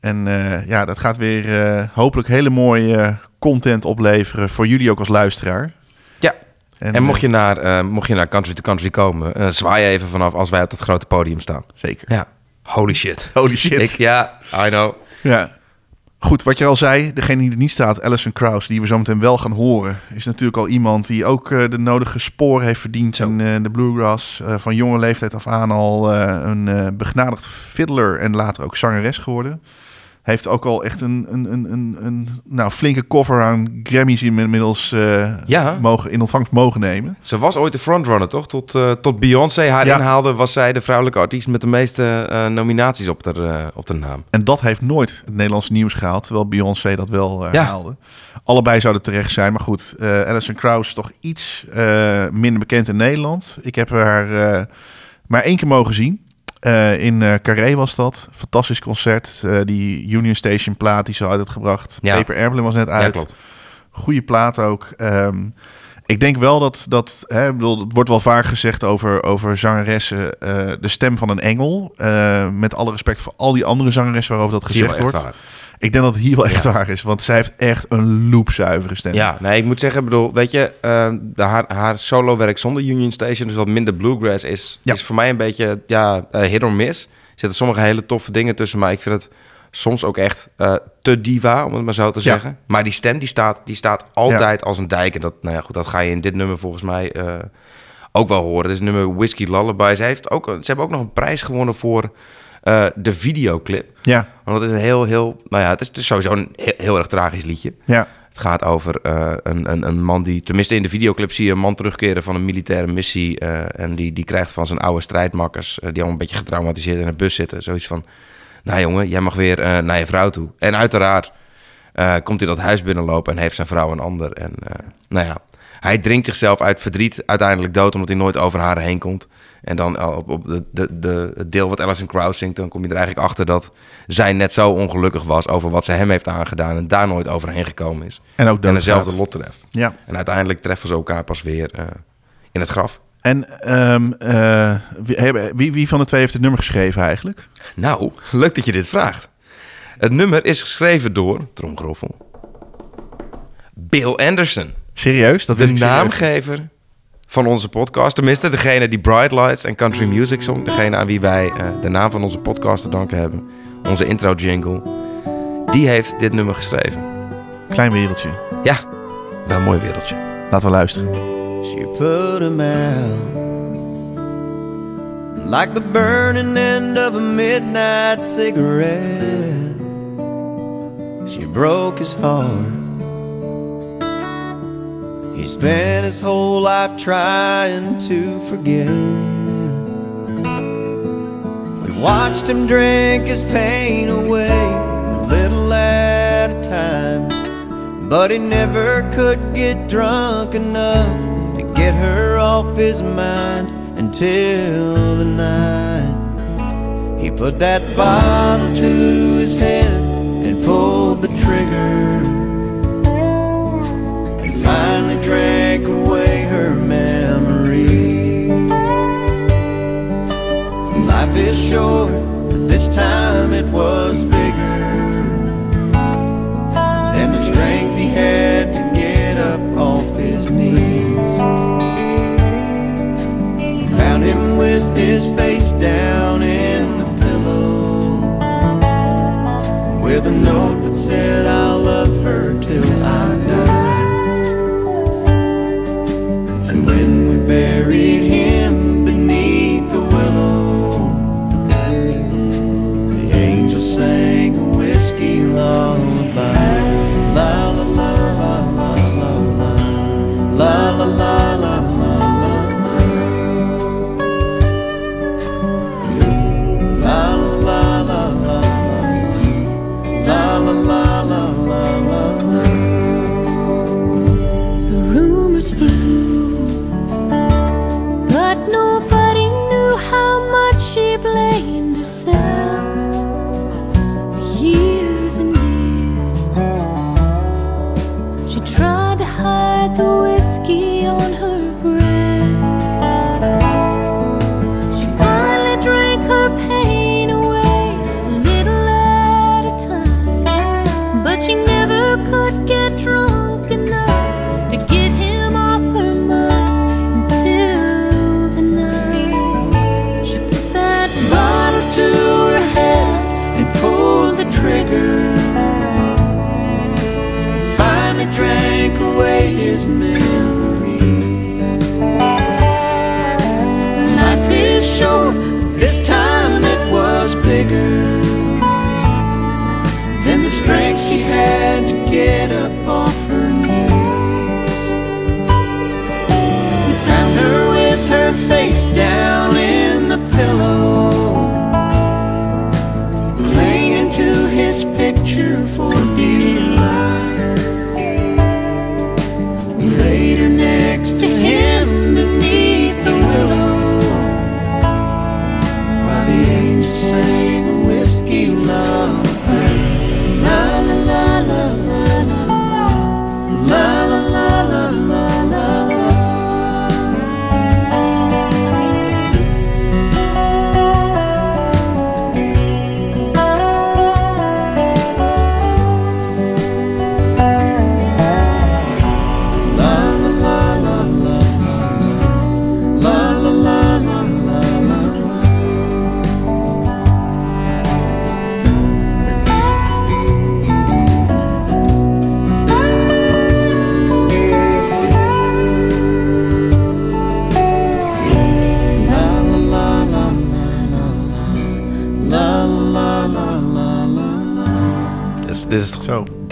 En eh, ja, dat gaat weer hopelijk hele mooie content opleveren voor jullie ook als luisteraar. Ja. En, En, mocht, je naar, mocht je naar Country to Country komen, zwaai je even vanaf als wij op dat grote podium staan. Zeker. Ja. Holy shit. Holy shit. Ik, ja, I know. Ja. Goed, wat je al zei, degene die er niet staat, Alison Krauss, die we zo meteen wel gaan horen, is natuurlijk al iemand die ook eh, de nodige sporen heeft verdiend in eh, de bluegrass. Eh, van jonge leeftijd af aan al een begnadigd fiddler en later ook zangeres geworden. Heeft ook al echt een, een, een, een, een nou, flinke cover aan Grammys inmiddels eh, Ja. mogen, in ontvangst mogen nemen. Ze was ooit de frontrunner, toch? Tot, eh, tot Beyoncé haar Ja. inhaalde, was zij de vrouwelijke artiest met de meeste eh, nominaties op de, op de naam. En dat heeft nooit het Nederlandse nieuws gehaald, terwijl Beyoncé dat wel Ja. haalde. Allebei zouden terecht zijn, maar goed. Alison Krauss toch iets minder bekend in Nederland. Ik heb haar maar één keer mogen zien. Eh, in eh Carré was dat. Fantastisch concert. Eh, die Union Station plaat die ze uit had gebracht. Ja. Paper Airplane was net uit. Ja, klopt. Goede plaat ook. Ehm, ik denk wel dat, dat hè, bedoel, het wordt wel vaak gezegd over, over zangeressen, de stem van een engel. Met alle respect voor al die andere zangeressen waarover dat gezegd wordt. waar. Ik denk dat het hier wel echt Ja. waar is, want zij heeft echt een loopzuivere stem. Ja, nee, ik moet zeggen, bedoel, weet je, eh, de, haar, haar solo-werk zonder Union Station, dus wat minder bluegrass is, Ja. is voor mij een beetje, ja, eh, hit or miss. Er zitten sommige hele toffe dingen tussen, maar ik vind het soms ook echt eh, te diva, om het maar zo te Ja. zeggen. Maar die stem, die staat, die staat altijd als een dijk. En dat, nou ja, goed, dat ga je in dit nummer volgens mij eh, ook wel horen. Dit is nummer Whiskey Lullaby. Ze, heeft ook, ze hebben ook nog een prijs gewonnen voor eh, de videoclip. Ja, Want het is een heel, heel, nou ja, het is, het is sowieso een heel, heel erg tragisch liedje. ja, Het gaat over eh, een, een, een man die, tenminste in de videoclip zie je een man terugkeren van een militaire missie. eh, en die, die krijgt van zijn oude strijdmakkers, die al een beetje getraumatiseerd in een bus zitten, zoiets van: Nou jongen, jij mag weer naar je vrouw toe. En uiteraard komt hij dat huis binnenlopen en heeft zijn vrouw een ander. En nou ja, hij drinkt zichzelf uit verdriet uiteindelijk dood, omdat hij nooit over haar heen komt. En dan eh, op, op de, de, de, het deel wat Alison Krauss zingt, dan kom je er eigenlijk achter dat zij net zo ongelukkig was over wat ze hem heeft aangedaan en daar nooit overheen gekomen is. en ook En lot treft. Ja. En uiteindelijk treffen ze elkaar pas weer eh, in het graf. En ehm, eh, wie, wie, wie van de twee heeft het nummer geschreven eigenlijk? Nou, leuk dat je dit vraagt. Het nummer is geschreven door, tromgeroffel, Bill Anderson. Serieus? Dat de naamgever van onze podcast. Tenminste, degene die Bright Lights en Country Music zong. Degene aan wie wij eh, de naam van onze podcast te danken hebben. Onze intro jingle. Die heeft dit nummer geschreven. Klein wereldje. Ja, wel een mooi wereldje. Laten we luisteren. She put him out like the burning end of a midnight cigarette. She broke his heart. He spent his whole life trying to forget. We watched him drink his pain away, a little at a time. But he never could get drunk enough to get her off his mind until the night he put that bottle to his head and pulled the trigger is short, but this time it was bigger than the strength he had to get up off his knees. Found him with his face down in the pillow with a note that said, I'll love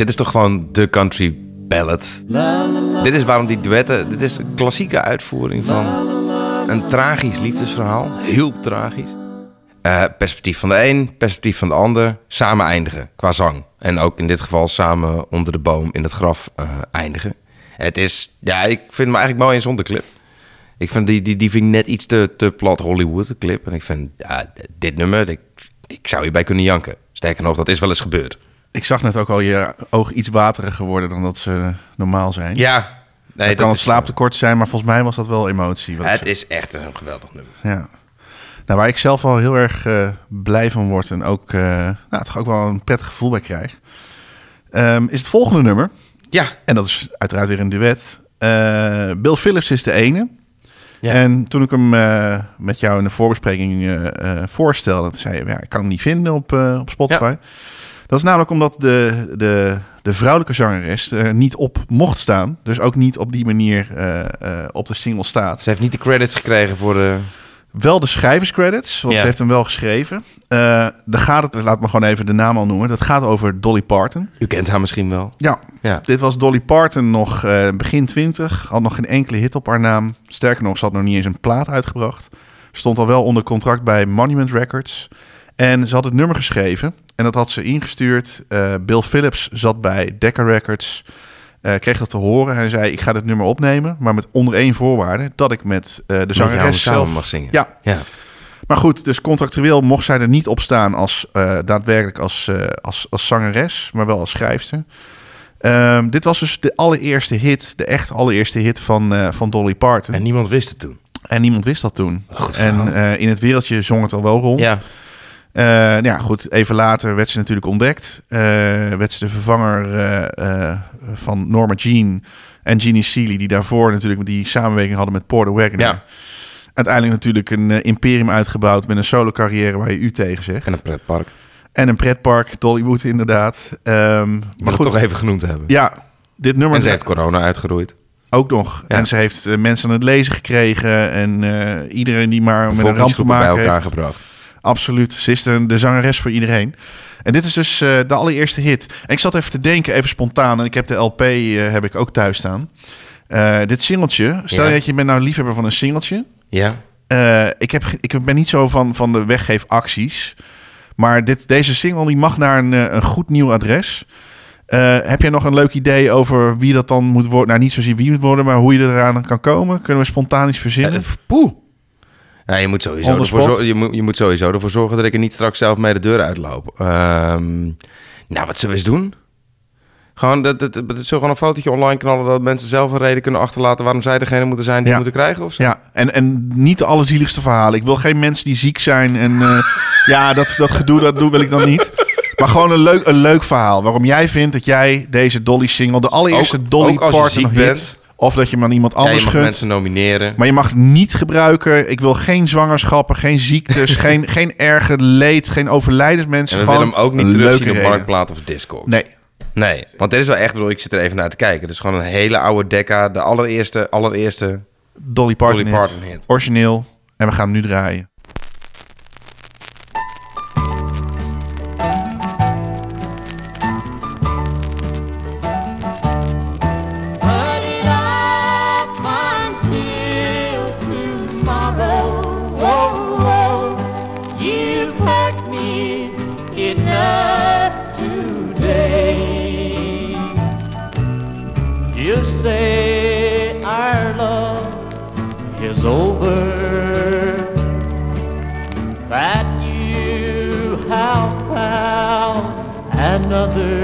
dit is toch gewoon de country ballad. Dit is waarom die duetten... Dit is een klassieke uitvoering van een tragisch liefdesverhaal. Heel tragisch. Eh, perspectief van de een, perspectief van de ander. Samen eindigen qua zang. En ook in dit geval samen onder de boom in het graf eh, eindigen. Het is... Ja, ik vind hem eigenlijk mooi in zonder clip. Ik vind die, die, die vind ik net iets te, te plat Hollywood, de clip. En ik vind dit nummer... Ik, ik zou hierbij kunnen janken. Sterker nog, dat is wel eens gebeurd. Ik zag net ook al je oog iets wateriger worden dan dat ze normaal zijn. Ja, Nee, dat kan is, slaaptekort zijn, maar volgens mij was dat wel emotie. wat Het is echt een geweldig nummer. Ja. Nou, waar ik zelf al heel erg eh, blij van word en ook, eh, nou, toch ook wel een prettig gevoel bij krijg, ehm, is het volgende nummer. Ja. En dat is uiteraard weer een duet. Eh, Bill Phillips is de ene. Ja. En toen ik hem eh, met jou in de voorbespreking voorstelde, toen zei je, ja, ik kan hem niet vinden op, eh, op Spotify. Dat is namelijk omdat de, de, de vrouwelijke zangeres er niet op mocht staan. Dus ook niet op die manier eh, eh, op de single staat. Ze heeft niet de credits gekregen voor de... Wel de schrijverscredits, want Ja. ze heeft hem wel geschreven. Daar gaat het, laat me gewoon even de naam al noemen. Dat gaat over Dolly Parton. U kent haar misschien wel. Ja, Ja. dit was Dolly Parton nog begin 20. Had nog geen enkele hit op haar naam. Sterker nog, ze had nog niet eens een plaat uitgebracht. Stond al wel onder contract bij Monument Records. En ze had het nummer geschreven. En dat had ze ingestuurd. Eh, Bill Phillips zat bij Decca Records. eh, kreeg dat te horen. Hij zei, ik ga dit nummer opnemen. Maar met onder één voorwaarde. Dat ik met eh, de zangeres zelf... mag zingen. Ja, Ja. maar goed, dus contractueel mocht zij er niet op staan als daadwerkelijk als, als, als zangeres, maar wel als schrijfster. Ehm, dit was dus de allereerste hit, de echt allereerste hit van, van Dolly Parton. En niemand wist het toen. En niemand wist dat toen. Goed en in het wereldje zong het al wel rond. Ja. Eh, nou ja, goed. Even later werd ze natuurlijk ontdekt. Eh, werd ze de vervanger eh, van Norma Jean en Jeannie Seeley, die daarvoor natuurlijk die samenwerking hadden met Porter Wagoner. Ja. Uiteindelijk natuurlijk een imperium uitgebouwd met een solo carrière waar je u tegen zegt. En een pretpark. En een pretpark, Dollywood inderdaad. Ik wil het toch even genoemd hebben. Ja, dit nummer En ze heeft corona uitgeroeid. ook nog. Ja. En ze heeft mensen aan het lezen gekregen. En iedereen die maar met een ramp te maken bij elkaar heeft. gebracht. Absoluut. Ze is de, de zangeres voor iedereen. En dit is dus eh, de allereerste hit. En ik zat even te denken, even spontaan. En ik heb de LP eh, heb ik ook thuis staan. Eh, dit singeltje. Stel Ja. dat je bent nou liefhebber van een singeltje. Ja. Ik, heb, ik ben niet zo van, van de weggeefacties. Maar dit, deze single die mag naar een, een goed nieuw adres. Heb jij nog een leuk idee over wie dat dan moet worden? Nou, niet zozeer wie moet worden, maar hoe je eraan kan komen? Kunnen we spontaan iets verzinnen? Eh, poeh. Ja, je, moet sowieso ervoor spot? zor- je, moet, je moet sowieso ervoor zorgen dat ik er niet straks zelf mee de deur uitloop. Ehm, nou, wat zullen we eens doen? Gewoon, dat, dat, gewoon een fotootje online knallen... dat mensen zelf een reden kunnen achterlaten... waarom zij degene moeten zijn die Ja. moeten krijgen of zo? Ja, en, en niet de allerzieligste verhalen. Ik wil geen mensen die ziek zijn. En eh, ja, dat, dat gedoe, dat doe, wil ik dan niet. Maar gewoon een leuk, een leuk verhaal. Waarom jij vindt dat jij deze Dolly single... de allereerste Ook- Dolly ook als je partner ziek hit... bent. Of dat je hem aan iemand Ja, anders je mag gunt. mensen nomineren. Maar je mag niet gebruiken. Ik wil geen zwangerschappen, geen ziektes, geen, geen erge leed, geen overlijdens mensen. En we willen hem ook niet een leuke terugzien op reden. Marktplaat of Discord. Nee. Nee, want dit is wel echt, bedoel, ik zit er even naar te kijken. Het is gewoon een hele oude Decca, de allereerste, allereerste Dolly Parton, Dolly hit. Parton hit. Origineel. En we gaan hem nu draaien. Another.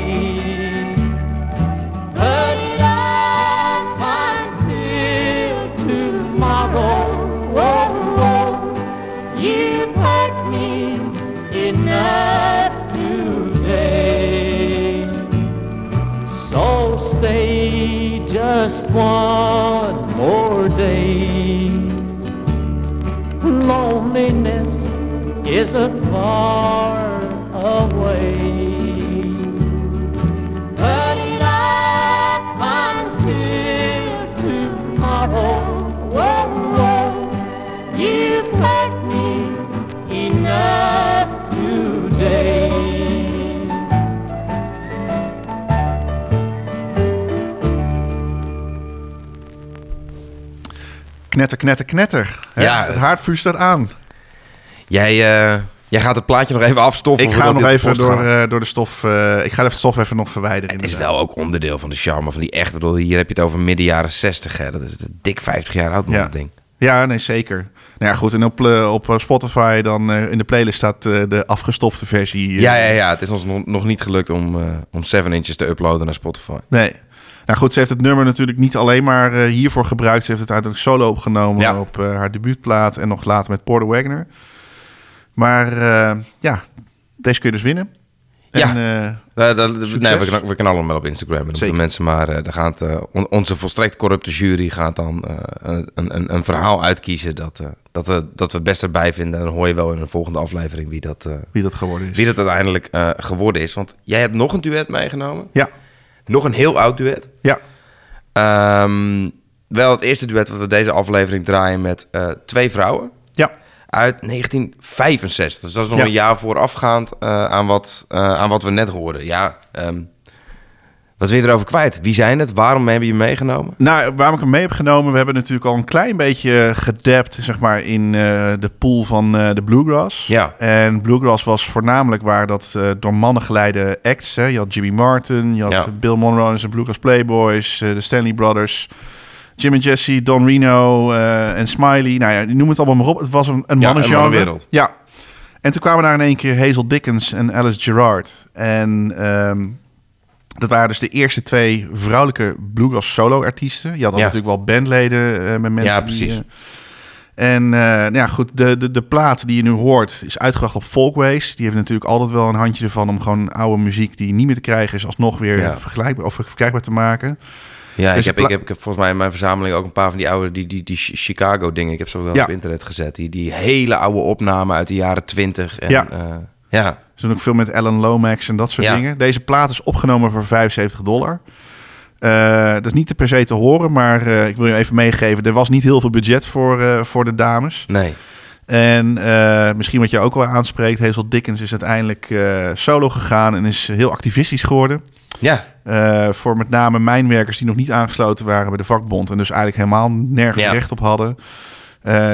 one more day. Loneliness isn't far Knetter, knetter, knetter. Hè? Ja, het haardvuur staat aan. Jij, eh, jij gaat het plaatje nog even afstoffen. Ik ga nog even door, eh, door de stof... eh, ik ga even de stof even nog verwijderen. Het is inderdaad. wel ook onderdeel van de charme van die echt. Bedoel, hier heb je het over midden jaren 60. Hè. Dat is dik 50 jaar oud, man, Ja. dat ding. Ja, nee, zeker. Nou ja, goed. En op, op Spotify dan in de playlist staat de afgestofte versie. Ja, ja, ja. Het is ons nog, nog niet gelukt om, om 7 inches te uploaden naar Spotify. Nee. Nou goed, ze heeft het nummer natuurlijk niet alleen maar eh, hiervoor gebruikt. Ze heeft het uiteindelijk solo opgenomen Ja. op eh, haar debuutplaat en nog later met Porter Wagner. Maar eh, ja, deze kun je dus winnen. En, Ja. Eh, dat- nee, we, kn- we knallen hem wel op Instagram. En de mensen, maar eh, daar gaat, on- onze volstrekt corrupte jury gaat dan een, een, een verhaal uitkiezen dat, dat, we, dat we het best erbij vinden. En dan hoor je wel in een volgende aflevering wie dat, wie dat geworden is. wie dat uiteindelijk geworden is. Want jij hebt nog een duet meegenomen. Ja. Nog een heel oud duet. Ja. Ehm, wel het eerste duet wat we deze aflevering draaien met eh, twee vrouwen. Ja. Uit 1965. Dus dat is nog Ja. een jaar voorafgaand eh, aan, wat, eh, aan wat we net hoorden. Ja, ehm, wat wil je erover kwijt? Wie zijn het? Waarom hebben je meegenomen? Nou, waarom ik hem mee heb genomen, we hebben natuurlijk al een klein beetje gedapt, zeg maar, in eh, de pool van eh, de Bluegrass. Ja. En Bluegrass was voornamelijk waar dat eh, door mannen geleide acts. Hè. Je had Jimmy Martin, je had Ja. Bill Monroe en zijn Bluegrass Playboys, de Stanley Brothers, Jim en Jesse, Don Reno en Smiley. Nou ja, noem het allemaal maar op. Het was een, een Ja, mannengenre. Ja. En toen kwamen daar in één keer Hazel Dickens en Alice Gerard. En ehm, dat waren dus de eerste twee vrouwelijke bluegrass solo-artiesten. Je had al Ja. natuurlijk wel bandleden eh, met mensen Ja, precies. eh, en eh, nou ja, goed, de, de, de plaat die je nu hoort is uitgebracht op Folkways. Die heeft natuurlijk altijd wel een handje ervan om gewoon oude muziek die niet meer te krijgen is, alsnog weer Ja. vergelijkbaar of verkrijgbaar te maken. Ja, Dus ik, heb, pla- ik, heb, ik heb volgens mij in mijn verzameling ook een paar van die oude die, die, die Chi- Chicago dingen. Ik heb ze wel Ja. op internet gezet. Die, die hele oude opnamen uit de jaren 20. En, Ja. Ja. Ze doen ook veel met Alan Lomax en dat soort Ja. dingen. Deze plaat is opgenomen voor 75 dollar. Eh, dat is niet te per se te horen, maar eh, ik wil je even meegeven. Er was niet heel veel budget voor, eh, voor de dames. Nee. En misschien wat je ook wel aanspreekt, Hazel Dickens is uiteindelijk solo gegaan en is heel activistisch geworden. Ja. Voor met name mijnwerkers die nog niet aangesloten waren bij de vakbond en dus eigenlijk helemaal nergens Ja. recht op hadden.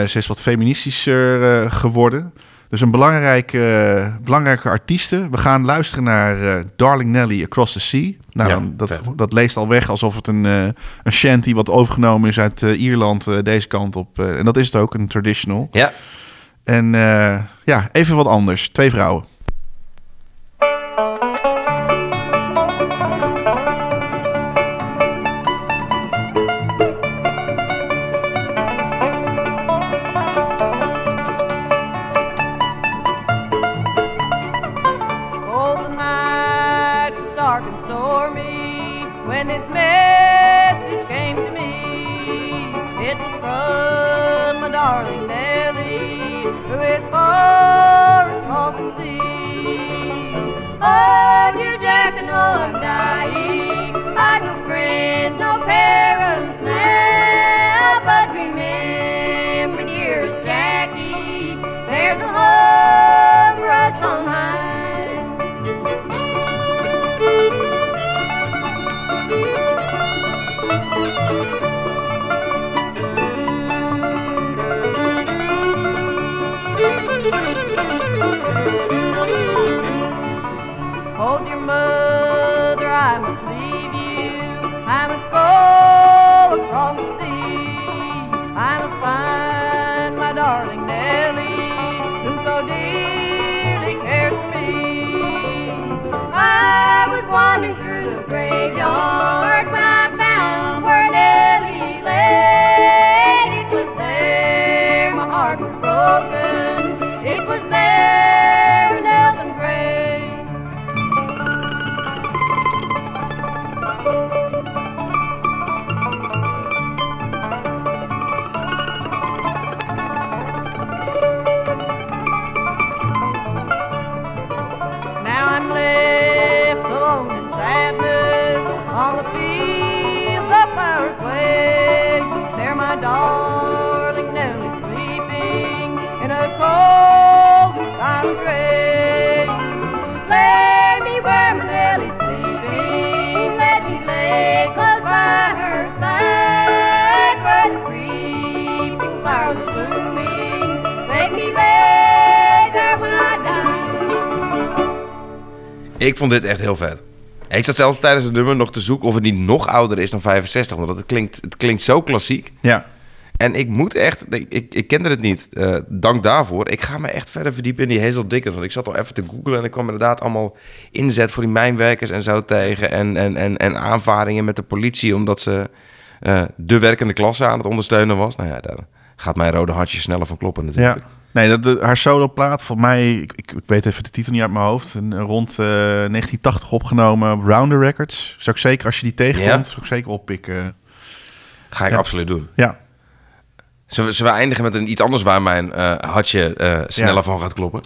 Ze is wat feministischer geworden. Dus een belangrijke, eh, belangrijke artieste. We gaan luisteren naar eh, Darling Nelly Across the Sea. Nou, Ja, dat, vet. dat leest al weg alsof het een, eh, een shanty wat overgenomen is uit Ierland deze kant op. En dat is het ook, een traditional. Ja. En ja, even wat anders. Twee vrouwen. Ik vond dit echt heel vet. Ik zat zelfs tijdens het nummer nog te zoeken of het niet nog ouder is dan 65. Want het klinkt, het klinkt zo klassiek. Ja. En ik moet echt, ik, ik, ik kende het niet, eh, dank daarvoor. Ik ga me echt verder verdiepen in die Hazel Dickens. Want ik zat al even te googlen en ik kwam inderdaad allemaal inzet voor die mijnwerkers en zo tegen. En, en, en, en aanvaringen met de politie, omdat ze eh, de werkende klasse aan het ondersteunen was. Nou ja, daar gaat mijn rode hartje sneller van kloppen natuurlijk. Ja. Nee, dat, de, haar soloplaat, voor mij, ik, ik, ik weet even de titel niet uit mijn hoofd. Een, rond eh, 1980 opgenomen op Rounder Records. Zou ik zeker, als je die tegenkomt, Ja. zou ik zeker oppikken. Ga ik Ja. absoluut doen. Ja. Zullen we, zullen we eindigen met een iets anders waar mijn eh, hartje eh, sneller Ja. van gaat kloppen?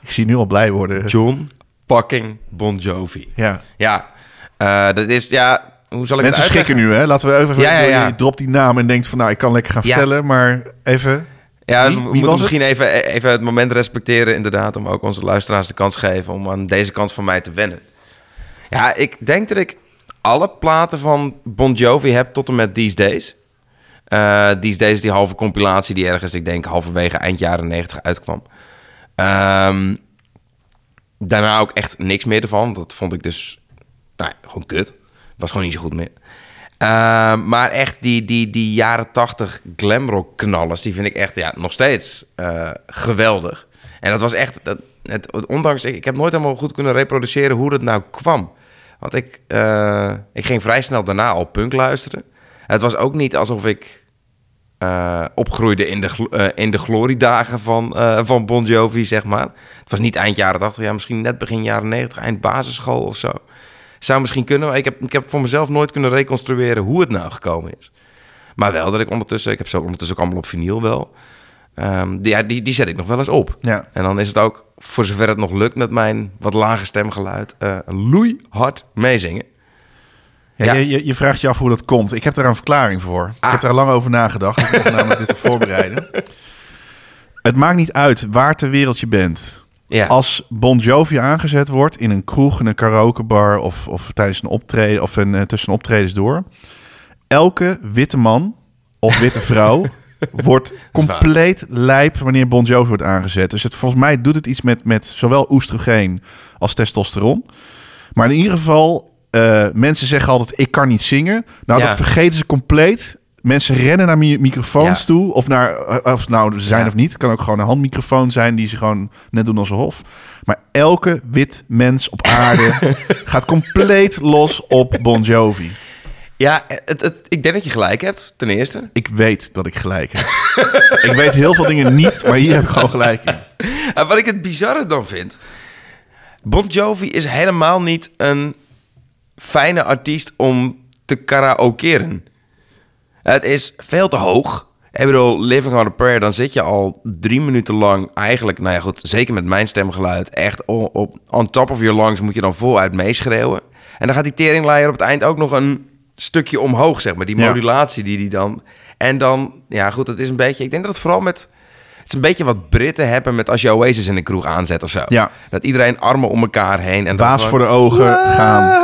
Ik zie je nu al blij worden. John fucking Bon Jovi. Ja. Ja, eh, dat is, ja, hoe zal ik Mensen het schrikken nu, hè? Laten we even... Ja, ja, ja. Je dropt die naam en denkt van, nou, ik kan lekker gaan vertellen, maar even... Ja, Wie- we wie moeten misschien even, even het moment respecteren, inderdaad, om ook onze luisteraars de kans te geven om aan deze kant van mij te wennen. Ja, ik denk dat ik alle platen van Bon Jovi heb tot en met These Days. Eh These Days, die halve compilatie die ergens, ik denk, halverwege eind jaren 90 uitkwam. Ehm, daarna ook echt niks meer ervan. Dat vond ik dus, nou, gewoon kut. Was gewoon niet zo goed meer. Ehm, maar echt die, die, die jaren 80 glamrock knallers, die vind ik echt ja, nog steeds eh, geweldig. En dat was echt, dat, het, ondanks, ik, ik heb nooit helemaal goed kunnen reproduceren hoe dat nou kwam. Want ik, eh, ik ging vrij snel daarna al punk luisteren. Het was ook niet alsof ik eh, opgroeide in de, in de gloriedagen van, van Bon Jovi, zeg maar. Het was niet eind jaren 80, ja, misschien net begin jaren 90, eind basisschool of zo. Zou misschien kunnen, maar ik heb, ik heb voor mezelf nooit kunnen reconstrueren hoe het nou gekomen is. Maar wel dat ik ondertussen, ik heb zo ondertussen ook allemaal op vinyl wel. Ehm, die, ja, die, die zet ik nog wel eens op. Ja. En dan is het ook, voor zover het nog lukt met mijn wat lage stemgeluid, eh loeihard meezingen. Ja, Ja. Je, je, je vraagt je af hoe dat komt. Ik heb daar een verklaring voor. Ik Ah. heb daar lang over nagedacht. Ik namelijk dit te voorbereiden. Het maakt niet uit waar ter wereld je bent. Ja. Als Bon Jovi aangezet wordt in een kroeg, in een karaokebar of, of tijdens een optreden of een, eh, tussen optredens door. Elke witte man of witte vrouw wordt compleet lijp wanneer Bon Jovi wordt aangezet. Dus het, volgens mij doet het iets met, met zowel oestrogeen als testosteron. Maar in ieder geval, eh, mensen zeggen altijd: ik kan niet zingen. Nou, Ja. dat vergeten ze compleet. Mensen rennen naar mi- microfoons Ja. toe. Of naar, eh, of het nou zijn Ja. of niet. Het kan ook gewoon een handmicrofoon zijn die ze gewoon net doen als een hof. Maar elke wit mens op aarde gaat compleet los op Bon Jovi. Ja, het, het, ik denk dat je gelijk hebt, ten eerste. Ik weet dat ik gelijk heb. ik weet heel veel dingen niet, maar hier heb ik gewoon gelijk in. En wat ik het bizarre dan vind... Bon Jovi is helemaal niet een fijne artiest om te karaokeren. Het is veel te hoog. Ik bedoel, Living on a Prayer, dan zit je al drie minuten lang eigenlijk... Nou ja, goed, zeker met mijn stemgeluid... echt op, on top of your lungs moet je dan voluit meeschreeuwen. En dan gaat die teringleier op het eind ook nog een stukje omhoog, zeg maar. Die modulatie die die dan... En dan, ja goed, het is een beetje... Ik denk dat het vooral met... Het is een beetje wat Britten hebben met als je Oasis in een kroeg aanzet of zo. Ja. Dat iedereen armen om elkaar heen. En gewoon- voor de ogen gaan.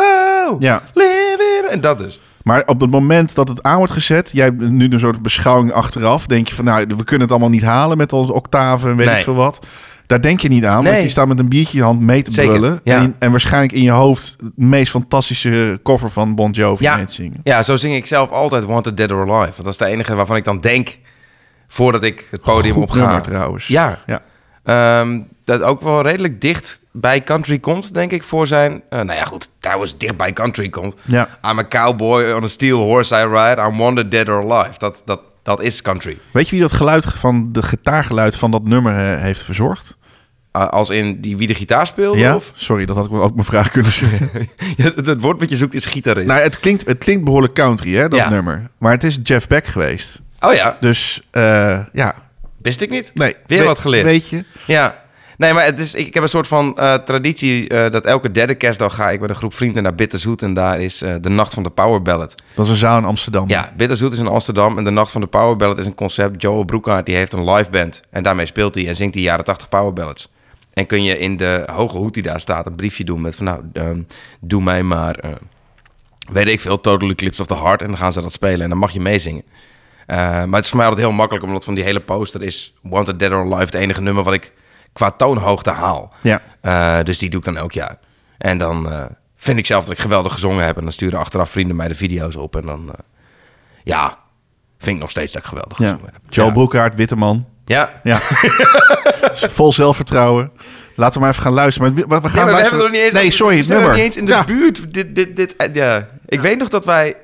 Ja. live in- En dat dus. Maar op het moment dat het aan wordt gezet, jij hebt nu een soort beschouwing achteraf, denk je van nou, we kunnen het allemaal niet halen met onze octaven en weet Nee. ik veel wat. Daar denk je niet aan, want je staat met een biertje in je hand mee te Zeker, brullen. ja. En, en waarschijnlijk in je hoofd de meest fantastische cover van Bon Jovi Ja. mee te zingen. ja, zo zing ik zelf altijd Wanted Dead or Alive. Want dat is de enige waarvan ik dan denk voordat ik het podium opga. nummer trouwens. Ja. Ja. Ehm, dat ook wel redelijk dicht bij country komt, denk ik, voor zijn... eh, nou ja, goed, trouwens dicht bij country komt. Ja. I'm a cowboy on a steel horse I ride. I'm wanted dead or alive. Dat, dat, dat is country. Weet je wie dat geluid van de gitaargeluid van dat nummer eh, heeft verzorgd? Uh, als in die wie de gitaar speelde? Ja, Of? sorry, dat had ik ook mijn vraag kunnen zeggen. Ja, het, het woord wat je zoekt is gitarist. nou, het klinkt, het klinkt behoorlijk country, hè, dat Ja. nummer. Maar het is Jeff Beck geweest. Oh ja, Dus eh, ja, wist ik niet. nee. Weer we- wat geleerd. Weet je? Ja. Nee, maar het is, ik, ik heb een soort van eh, traditie eh, dat elke derde kerstdag ga ik met een groep vrienden naar Bitterzoet. En daar is eh, de Nacht van de Power Ballad. Dat is een zaal in Amsterdam. Ja, Bitterzoet is in Amsterdam en de Nacht van de Power Ballad is een concept. Joe Broekhaart die heeft een live band en daarmee speelt hij en zingt hij jaren 80 Power Ballads. En kun je in de hoge hoed die daar staat een briefje doen met van nou, ehm, doe mij maar, weet ik veel, Total Eclipse of the Heart. En dan gaan ze dat spelen en dan mag je meezingen. Maar het is voor mij altijd heel makkelijk, omdat van die hele poster is Wanted Dead or Alive het enige nummer wat ik qua toonhoogte haal. Ja. Eh, dus die doe ik dan elk jaar. En dan eh, vind ik zelf dat ik geweldig gezongen heb. En dan sturen achteraf vrienden mij de video's op. En dan, eh, ja, vind ik nog steeds dat ik geweldig Ja. gezongen heb. Joe ja. Witte man. Ja. Ja. Vol zelfvertrouwen. Laten we maar even gaan luisteren. Maar we, gaan Nee, maar we luisteren. hebben nog niet eens, nee, sorry, we het nummer. niet eens in de Ja. buurt. Dit, dit, dit, ja. Ik weet nog dat wij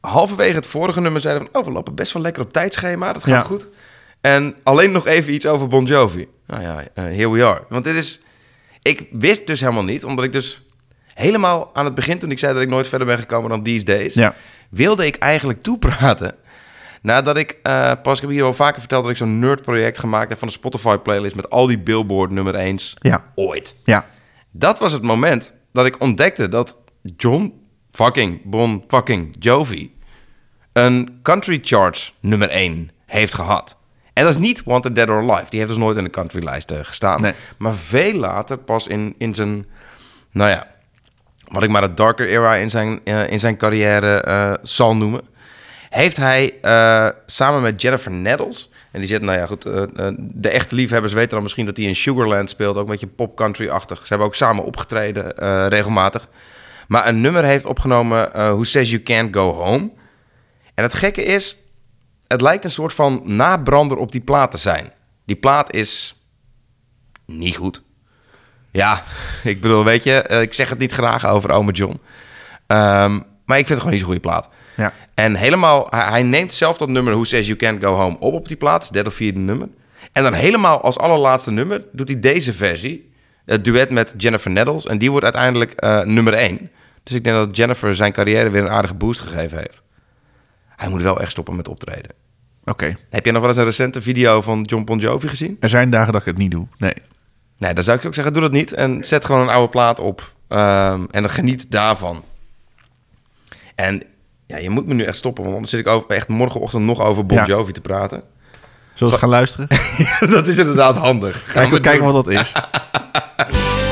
halverwege het vorige nummer zeiden van... oh, we lopen best wel lekker op tijdschema, dat gaat goed. En alleen nog even iets over Bon Jovi. Nou ja, eh, here we are. Want dit is... Ik wist dus helemaal niet, omdat ik dus helemaal aan het begin... toen ik zei dat ik nooit verder ben gekomen dan These Days... Ja. wilde ik eigenlijk toepraten... nadat ik eh, pas, ik heb hier al vaker verteld... dat ik zo'n nerdproject gemaakt heb van de Spotify-playlist... met al die Billboard nummer 1's Ja. ooit. Ja. Dat was het moment dat ik ontdekte dat John fucking Bon fucking Jovi een country charts nummer 1 heeft gehad. En dat is niet Wanted Dead or Alive. Die heeft dus nooit in de countrylijst eh, gestaan. Nee. Maar veel later, pas in, in zijn, nou ja, wat ik maar het darker era in zijn, eh, in zijn carrière eh, zal noemen, heeft hij samen met Jennifer Nettles, en die zit, nou ja, goed, de echte liefhebbers weten dan misschien dat hij in Sugarland speelt, ook een beetje pop-country-achtig. Ze hebben ook samen opgetreden, regelmatig. Maar een nummer heeft opgenomen, Who Says You Can't Go Home. En het gekke is, het lijkt een soort van nabrander op die plaat te zijn. Die plaat is niet goed. Ja, ik bedoel, weet je, eh, ik zeg het niet graag over Ome John. Ehm, maar ik vind het gewoon niet zo'n goede plaat. Ja. En helemaal, hij, neemt zelf dat nummer Who Says You Can't Go Home op op die plaat. Het derde of vierde nummer. En dan helemaal als allerlaatste nummer doet hij deze versie. Het duet met Jennifer Nettles. En die wordt uiteindelijk eh, nummer één. Dus ik denk dat Jennifer zijn carrière weer een aardige boost gegeven heeft. Hij moet wel echt stoppen met optreden. Oké. Heb je nog wel eens een recente video van John Bon Jovi gezien? Er zijn dagen dat ik het niet doe. Nee. Nee, dan zou ik ook zeggen, doe dat niet. En zet gewoon een oude plaat op. Ehm, en dan geniet daarvan. En ja, je moet me nu echt stoppen. Want anders zit ik over, echt morgenochtend nog over Bon Ja. Jovi te praten. Zullen we gaan luisteren? dat is inderdaad handig. Gaan Kijken, we kijken wat dat is.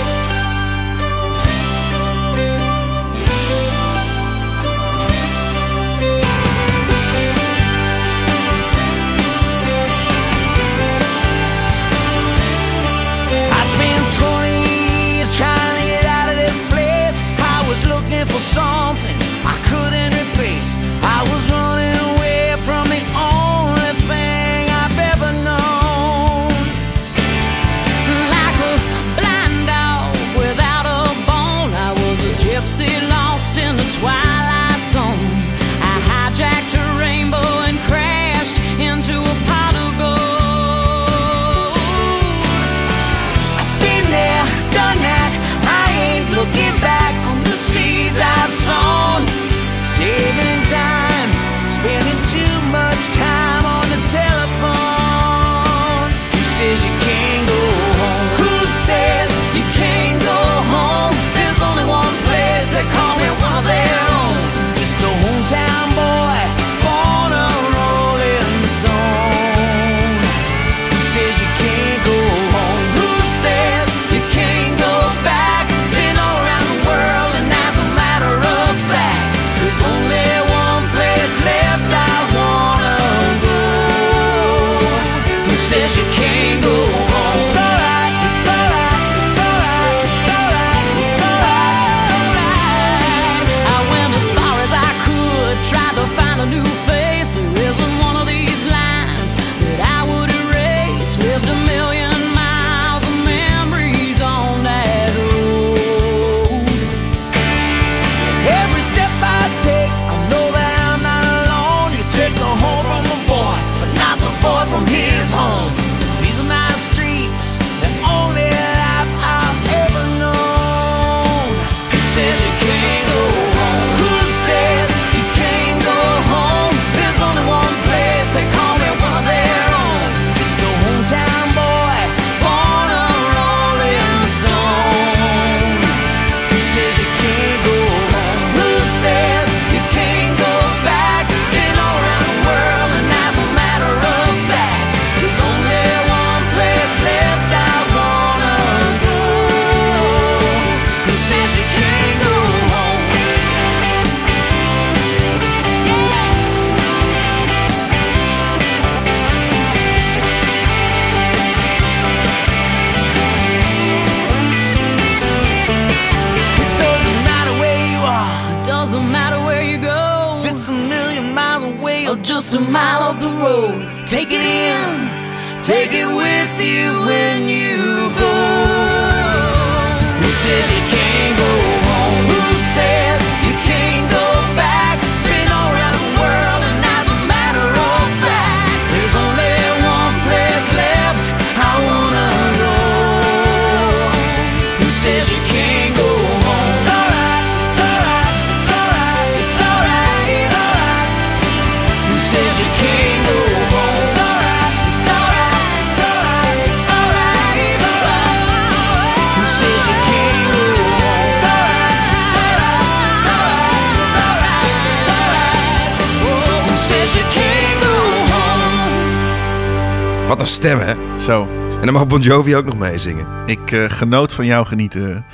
stem, hè? Zo. En dan mag Bon Jovi ook nog meezingen. Ik eh, genoot van jouw genieten.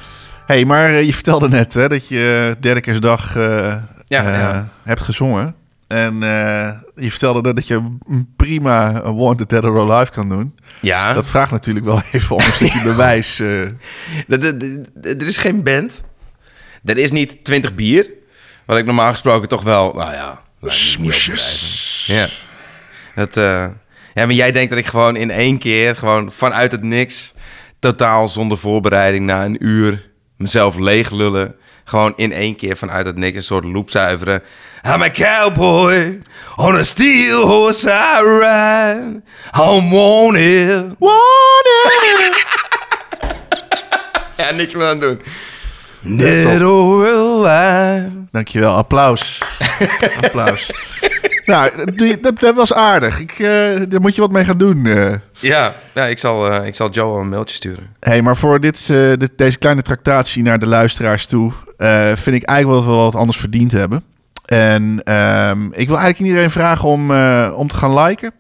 hey, maar eh, je vertelde net hè, dat je eh, derde kerstdag Ja, ja. hebt gezongen. En je vertelde dat je prima Wanted Dead or Alive kan doen. Ja. Dat vraagt natuurlijk wel even om een stukje bewijs. Er- is geen band. Er is niet 20 bier. Wat ik normaal gesproken toch wel... Nou ja... Smoesjes. Ja. Dat, ja, maar jij denkt dat ik gewoon in één keer... Gewoon vanuit het niks... Totaal zonder voorbereiding na een uur... Mezelf leeg lullen. Gewoon in één keer vanuit het niks een soort loop zuiveren. I'm a cowboy on a steel horse I ride. I'm wanted. Wanted. ja, niks meer aan doen. Dead or alive. Dankjewel, applaus. applaus. Nou, dat, dat was aardig. Ik, eh, daar moet je wat mee gaan doen. eh. Ja, ja ik, zal, eh, ik zal Joe een mailtje sturen. hey, maar voor dit, dit, deze kleine tractatie naar de luisteraars toe... vind ik eigenlijk wel dat we wat anders verdiend hebben. En ehm, ik wil eigenlijk iedereen vragen om, om te gaan liken.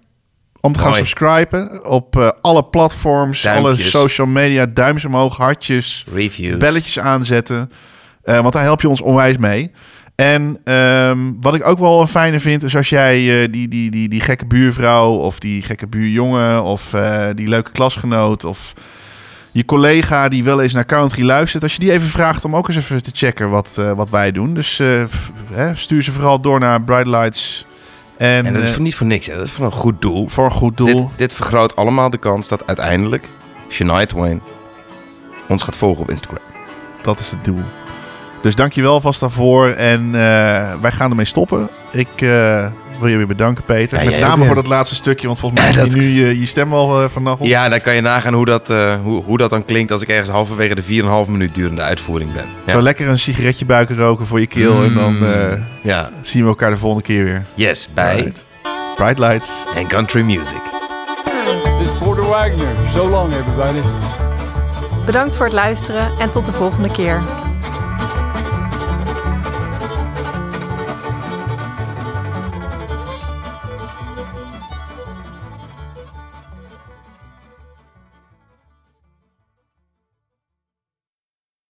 Om te gaan Mooi. subscriben op alle platforms, alle social media, duimpjes omhoog, hartjes, Reviews. belletjes aanzetten. Want daar help je ons onwijs mee. En ehm, wat ik ook wel een fijne vind, is als jij eh, die, die, die, die gekke buurvrouw of die gekke buurjongen of eh, die leuke klasgenoot of je collega die wel eens naar country luistert, als je die even vraagt om ook eens even te checken wat, eh, wat wij doen. Dus hè, stuur ze vooral door naar Bright Lights. En, En dat is voor niet voor niks, hè. dat is voor een goed doel. voor een goed doel. Dit, dit vergroot allemaal de kans dat uiteindelijk Shania Twain ons gaat volgen op Instagram. Dat is het doel. Dus dankjewel vast daarvoor. En eh, wij gaan ermee stoppen. Ik eh, wil je weer bedanken, Peter. Ja, Met name voor dat laatste stukje. Want volgens mij Ja, je nu je, je stem wel uh, vanacht. Ja, dan kan je nagaan hoe dat, eh, hoe, hoe dat dan klinkt als ik ergens halverwege de 4,5 minuut durende uitvoering ben. Ja. Zo lekker een sigaretje buiken roken voor je keel. En dan eh, ja. zien we elkaar de volgende keer weer. Yes, bij. Bright Lights. en country music. This is Porter Wagner. So long, everybody. Bedankt voor het luisteren en tot de volgende keer.